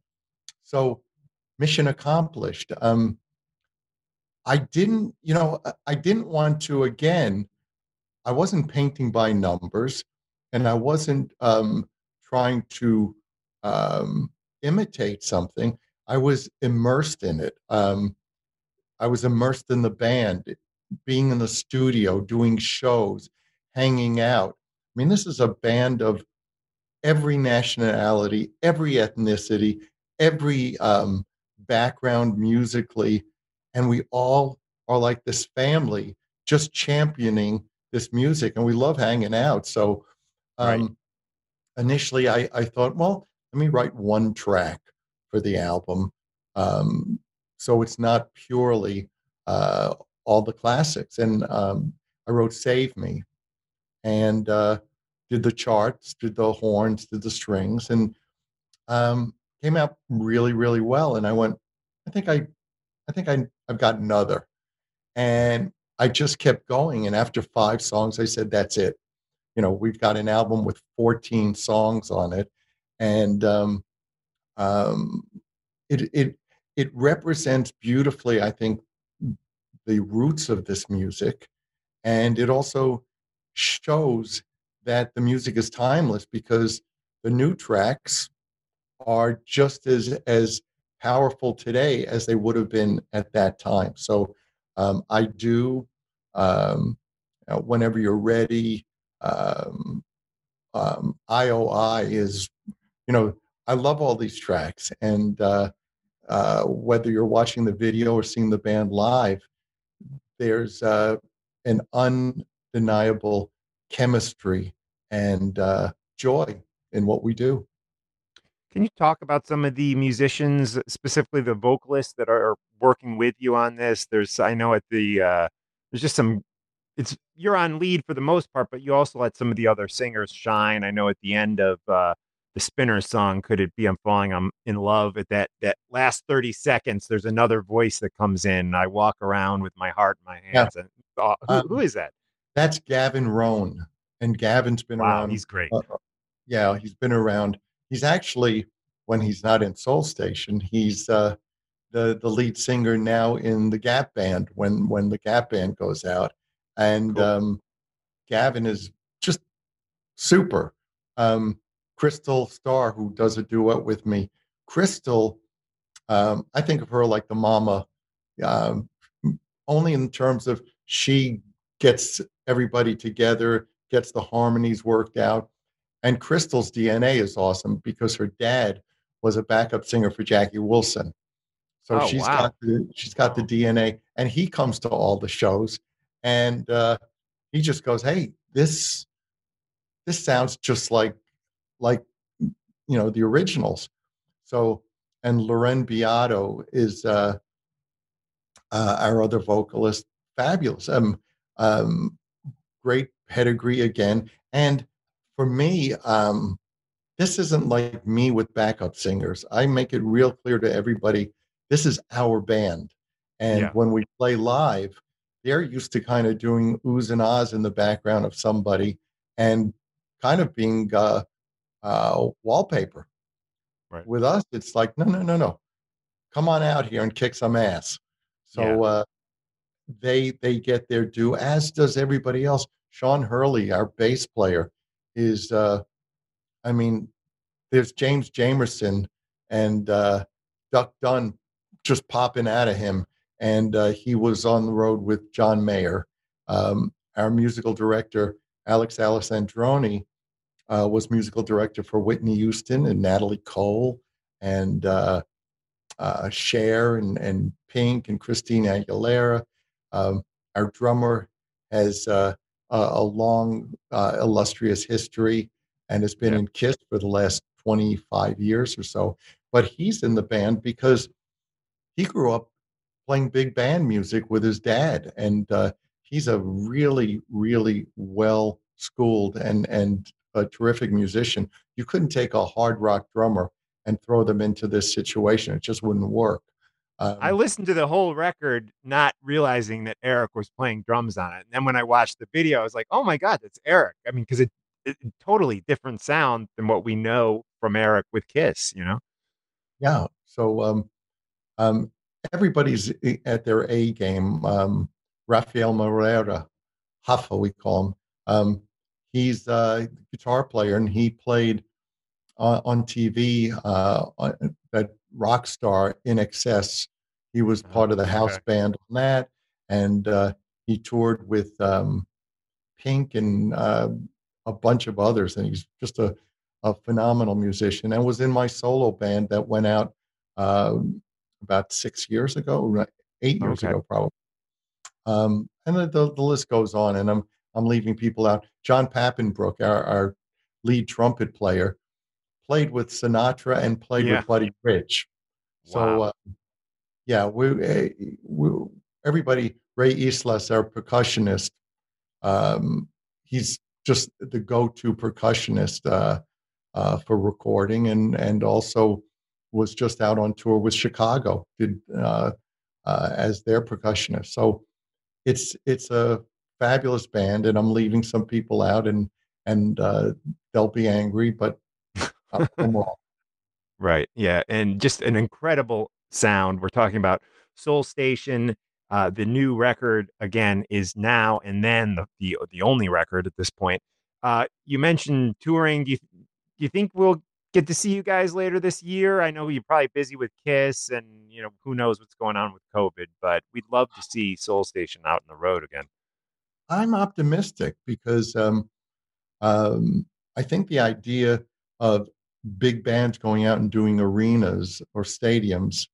So mission accomplished. Um, I didn't, you know, I didn't want to again. I wasn't painting by numbers, and I wasn't um, trying to um, imitate something. I was immersed in it. Um, I was immersed in the band, being in the studio, doing shows, hanging out. I mean, this is a band of every nationality, every ethnicity, every um, background musically, and we all are like this family just championing this music, and we love hanging out. So, um, right. initially, I, I thought, well, let me write one track for the album, um, so it's not purely uh, all the classics. And um, I wrote "Save Me," and uh, did the charts, did the horns, did the strings, and um, came out really, really well. And I went, I think I, I think I, I've got another, and I just kept going. And after five songs, I said, that's it. You know, we've got an album with 14 songs on it, and um, um, it it it represents beautifully, I think, the roots of this music, and it also shows that the music is timeless because the new tracks are just as as powerful today as they would have been at that time. So um, I do, um, uh, whenever you're ready, um, um, IOI is, you know, I love all these tracks. And uh, uh, whether you're watching the video or seeing the band live, there's uh, an undeniable chemistry and uh, joy in what we do. Can you talk about some of the musicians, specifically the vocalists that are working with you on this? There's, I know at the, uh, there's just some, it's, you're on lead for the most part, but you also let some of the other singers shine. I know at the end of uh, the Spinner song, Could It Be I'm Falling I'm in Love, at that, that last 30 seconds, there's another voice that comes in. I walk around with my heart in my hands. Yeah. And, uh, who, um, who is that? That's Gavin Roan and Gavin's been wow, around. He's great. Uh, yeah, he's been around. He's actually when he's not in Soul Station, he's uh, the the lead singer now in the Gap Band when when the Gap Band goes out, and cool. um, Gavin is just super. Um, Crystal Starr, who does a duet with me, Crystal, um, I think of her like the mama, um, only in terms of she gets everybody together gets the harmonies worked out. And Crystal's DNA is awesome because her dad was a backup singer for Jackie Wilson. So Oh, she's wow. got the she's got the DNA, and he comes to all the shows, and uh, he just goes, "Hey, this this sounds just like like you know the originals." So, and Laurhan Beato is uh, uh, our other vocalist, fabulous, um, um, great pedigree again, and for me, um, this isn't like me with backup singers. I make it real clear to everybody this is our band. And Yeah. when we play live, they're used to kind of doing oohs and ahs in the background of somebody and kind of being uh, uh, wallpaper. Right. With us, it's like, no, no, no, no. Come on out here and kick some ass. So Yeah. uh, they they get their due, as does everybody else. Sean Hurley, our bass player, is uh, I mean, there's James Jamerson and uh, Duck Dunn just popping out of him. And uh, he was on the road with John Mayer. Um, our musical director, Alex Alessandroni, uh, was musical director for Whitney Houston and Natalie Cole and uh, uh, Cher and, and Pink and Christina Aguilera. Um, our drummer has uh, a, long, uh, illustrious history and has been Yeah. in Kiss for the last 25 years or so. But he's in the band because he grew up playing big band music with his dad. And uh, he's a really, really well schooled and, and a terrific musician. You couldn't take a hard rock drummer and throw them into this situation, it just wouldn't work. Um, I listened to the whole record, not realizing that Eric was playing drums on it. And then when I watched the video, I was like, "Oh my god, that's Eric!" I mean, because it, it totally different sound than what we know from Eric with Kiss. You know? Yeah. So um, um, everybody's at their A game. Um, Rafael Moreira, Huffa, we call him. Um, he's a guitar player, and he played uh, on TV uh, on, that rock star INXS. He was Oh, part of the house okay. band on that, and uh, he toured with um, Pink and uh, a bunch of others. And he's just a, a phenomenal musician, and was in my solo band that went out um, about six years ago, eight years Okay. ago, probably. Um, and the, the, the list goes on, and I'm I'm leaving people out. Jon Papenbrook, our, our lead trumpet player, played with Sinatra and played Yeah. with Buddy Rich. So, uh, yeah, we, eh, we everybody. Ray Yslas, our percussionist, um, he's just the go-to percussionist uh, uh, for recording, and and also was just out on tour with Chicago, did uh, uh, as their percussionist. So it's it's a fabulous band, and I'm leaving some people out, and and uh, they'll be angry, but I'm. Right. Yeah. And just an incredible sound. We're talking about Soul Station. Uh, the new record again is now and then the the, the only record at this point. Uh, you mentioned touring. Do you, do you think we'll get to see you guys later this year? I know you're probably busy with Kiss, and you know who knows what's going on with COVID, but we'd love to see Soul Station out on the road again. I'm optimistic because um, um, I think the idea of big bands going out and doing arenas or stadiums,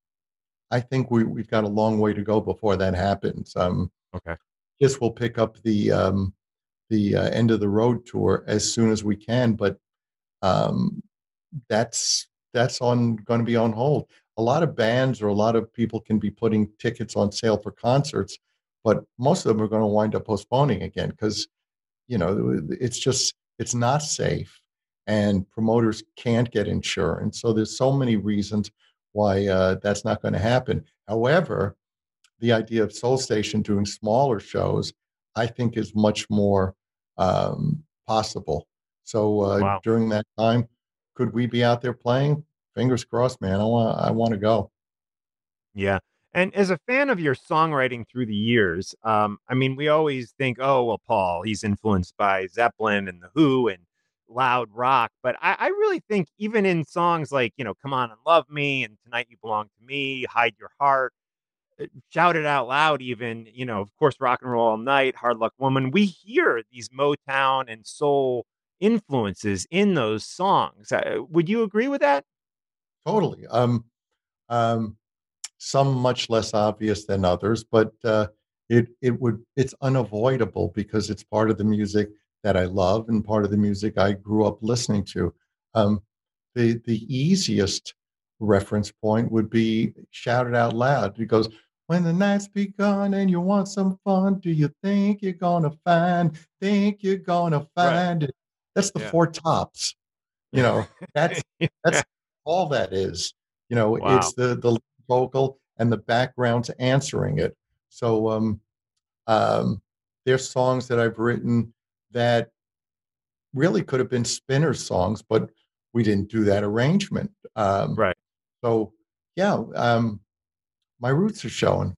I think we, we've got a long way to go before that happens. Um, Okay. This will pick up the um, the uh, end of the road tour as soon as we can, but um, that's that's on going to be on hold. A lot of bands or a lot of people can be putting tickets on sale for concerts, but most of them are going to wind up postponing again because you know it's just it's not safe and promoters can't get insurance. So there's so many reasons why uh, that's not going to happen. However the idea of soul station doing smaller shows i think is much more um, possible. So uh, Wow. during that time could we be out there playing? Fingers crossed man. I want i want to go. Yeah. And as a fan of your songwriting through the years, um, I mean, we always think, oh, well, Paul, he's influenced by Zeppelin and The Who and loud rock. But I, I really think even in songs like, you know, Come On and Love Me and Tonight You Belong to Me, Hide Your Heart, uh, Shout It Out Loud, even, you know, of course, Rock and Roll All Night, Hard Luck Woman, we hear these Motown and soul influences in those songs. Uh, would you agree with that? Totally. Um, um, some much less obvious than others, but uh, it it would it's unavoidable because it's part of the music that I love and part of the music I grew up listening to. Um, the the easiest reference point would be Shout It Out Loud. It goes, when the night's begun and you want some fun, do you think you're gonna find? Think you're gonna find right. it? That's the yeah. four tops. You know, that's <laughs> that's all that is. You know, wow. it's the the vocal and the backgrounds answering it. So um, um, there's songs that I've written that really could have been Spinner songs, but we didn't do that arrangement. Um, right. So yeah, um, my roots are showing.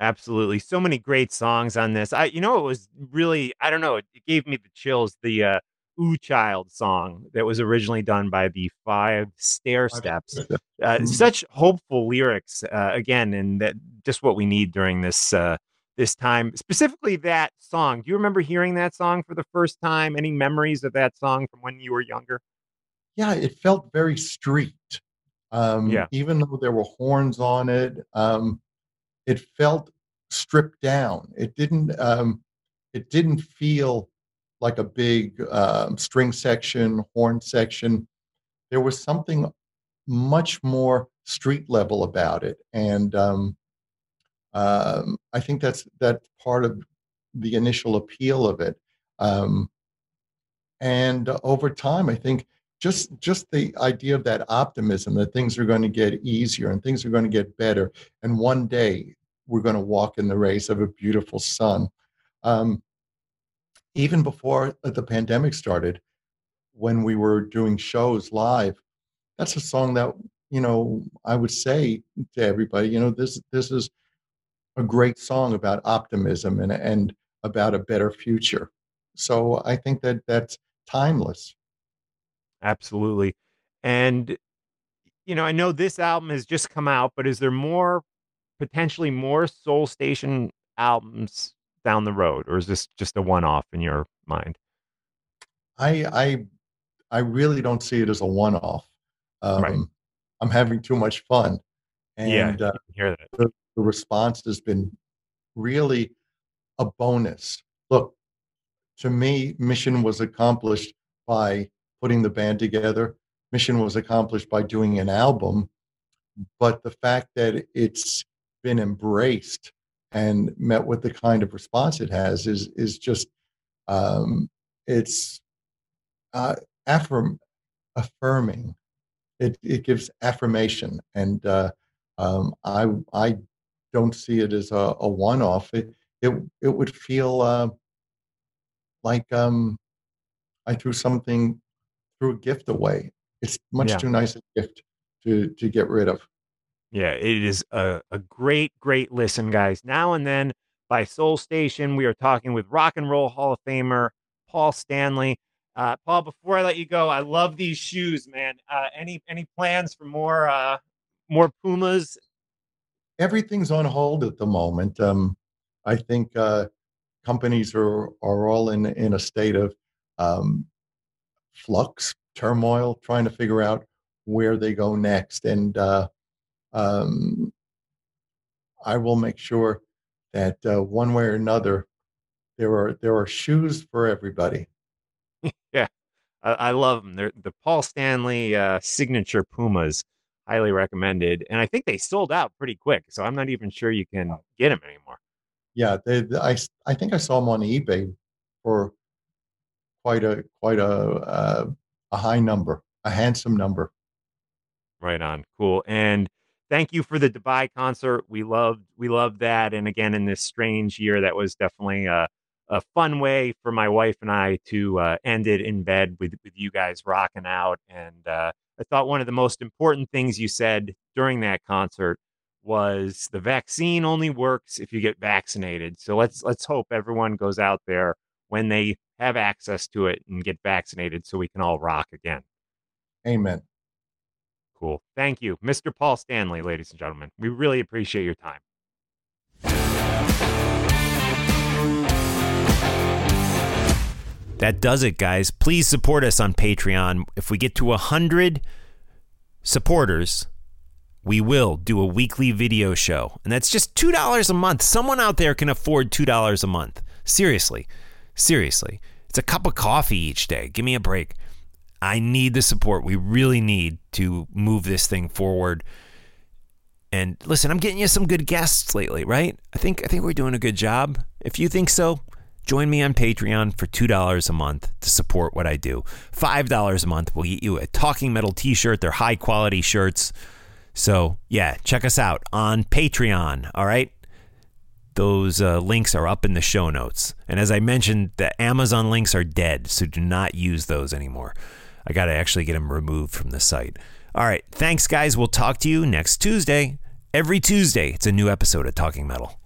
Absolutely. So many great songs on this. I you know it was really I don't know, it, it gave me the chills the uh Ooh Child song that was originally done by the Five Stairsteps. Uh, mm-hmm. such hopeful lyrics uh, again and that just what we need during this uh this time. Specifically that song. Do you remember hearing that song for the first time? Any memories of that song from when you were younger? Yeah, it felt very street. Um, yeah. Even though there were horns on it, um, it felt stripped down. It didn't. Um, it didn't feel like a big um, string section, horn section. There was something much more street level about it, and um, um, I think that's that's part of the initial appeal of it. Um, and over time, I think just just the idea of that optimism that things are going to get easier and things are going to get better and one day we're going to walk in the rays of a beautiful sun um, even before the pandemic started when we were doing shows live that's a song that you know i would say to everybody you know this this is a great song about optimism and and about a better future so i think that that's timeless Absolutely. And you know, I know this album has just come out, but is there more potentially more Soul Station albums down the road, or is this just a one-off in your mind? I I I really don't see it as a one-off. Um, right. I'm having too much fun, and yeah, uh, hear that. The, the response has been really a bonus. Look, to me, mission was accomplished by putting the band together. Mission was accomplished by doing an album, but the fact that it's been embraced and met with the kind of response it has is is just um, it's uh, affirm affirming. It it gives affirmation, and uh, um, I I don't see it as a, a one off. It it it would feel uh, like um, I threw something threw a gift away. It's much yeah. too nice a gift to to get rid of. Yeah, it is a, a great, great listen, guys. Now and then by Soul Station, we are talking with Rock and Roll Hall of Famer Paul Stanley. Uh, Paul, before I let you go, I love these shoes, man. Uh, any any plans for more uh, more Pumas? Everything's on hold at the moment. Um, I think uh, companies are are all in in a state of um, flux, turmoil, trying to figure out where they go next. And uh, um, I will make sure that uh, one way or another, there are there are shoes for everybody. <laughs> yeah, I, I, love them. They're the Paul Stanley uh, signature Pumas. Highly recommended, and I think they sold out pretty quick. So I'm not even sure you can get them anymore. Yeah, they, I I think I saw them on eBay for quite a quite a uh, a high number, a handsome number. Right on, cool. And thank you for the Dubai concert. We loved we loved that. And again, in this strange year, that was definitely a a fun way for my wife and I to uh, end it in bed with with you guys rocking out. And uh, I thought one of the most important things you said during that concert was the vaccine only works if you get vaccinated. So let's let's hope everyone goes out there when they have access to it and get vaccinated so we can all rock again. Amen. Cool. Thank you, Mr. Paul Stanley, ladies and gentlemen. We really appreciate your time. That does it, guys. Please support us on Patreon. If we get to 100 supporters, we will do a weekly video show. And that's just $2 a month. Someone out there can afford $2 a month. Seriously. Seriously. It's a cup of coffee each day. Give me a break. I need the support. We really need to move this thing forward. And listen, I'm getting you some good guests lately, right? I think I think we're doing a good job. If you think so, join me on Patreon for $2 a month to support what I do. $5 a month will get you a Talking Metal t-shirt. They're high quality shirts. So, yeah, check us out on Patreon, all right? Those uh, links are up in the show notes. And as I mentioned, the Amazon links are dead, so do not use those anymore. I got to actually get them removed from the site. All right. Thanks, guys. We'll talk to you next Tuesday. Every Tuesday, it's a new episode of Talking Metal.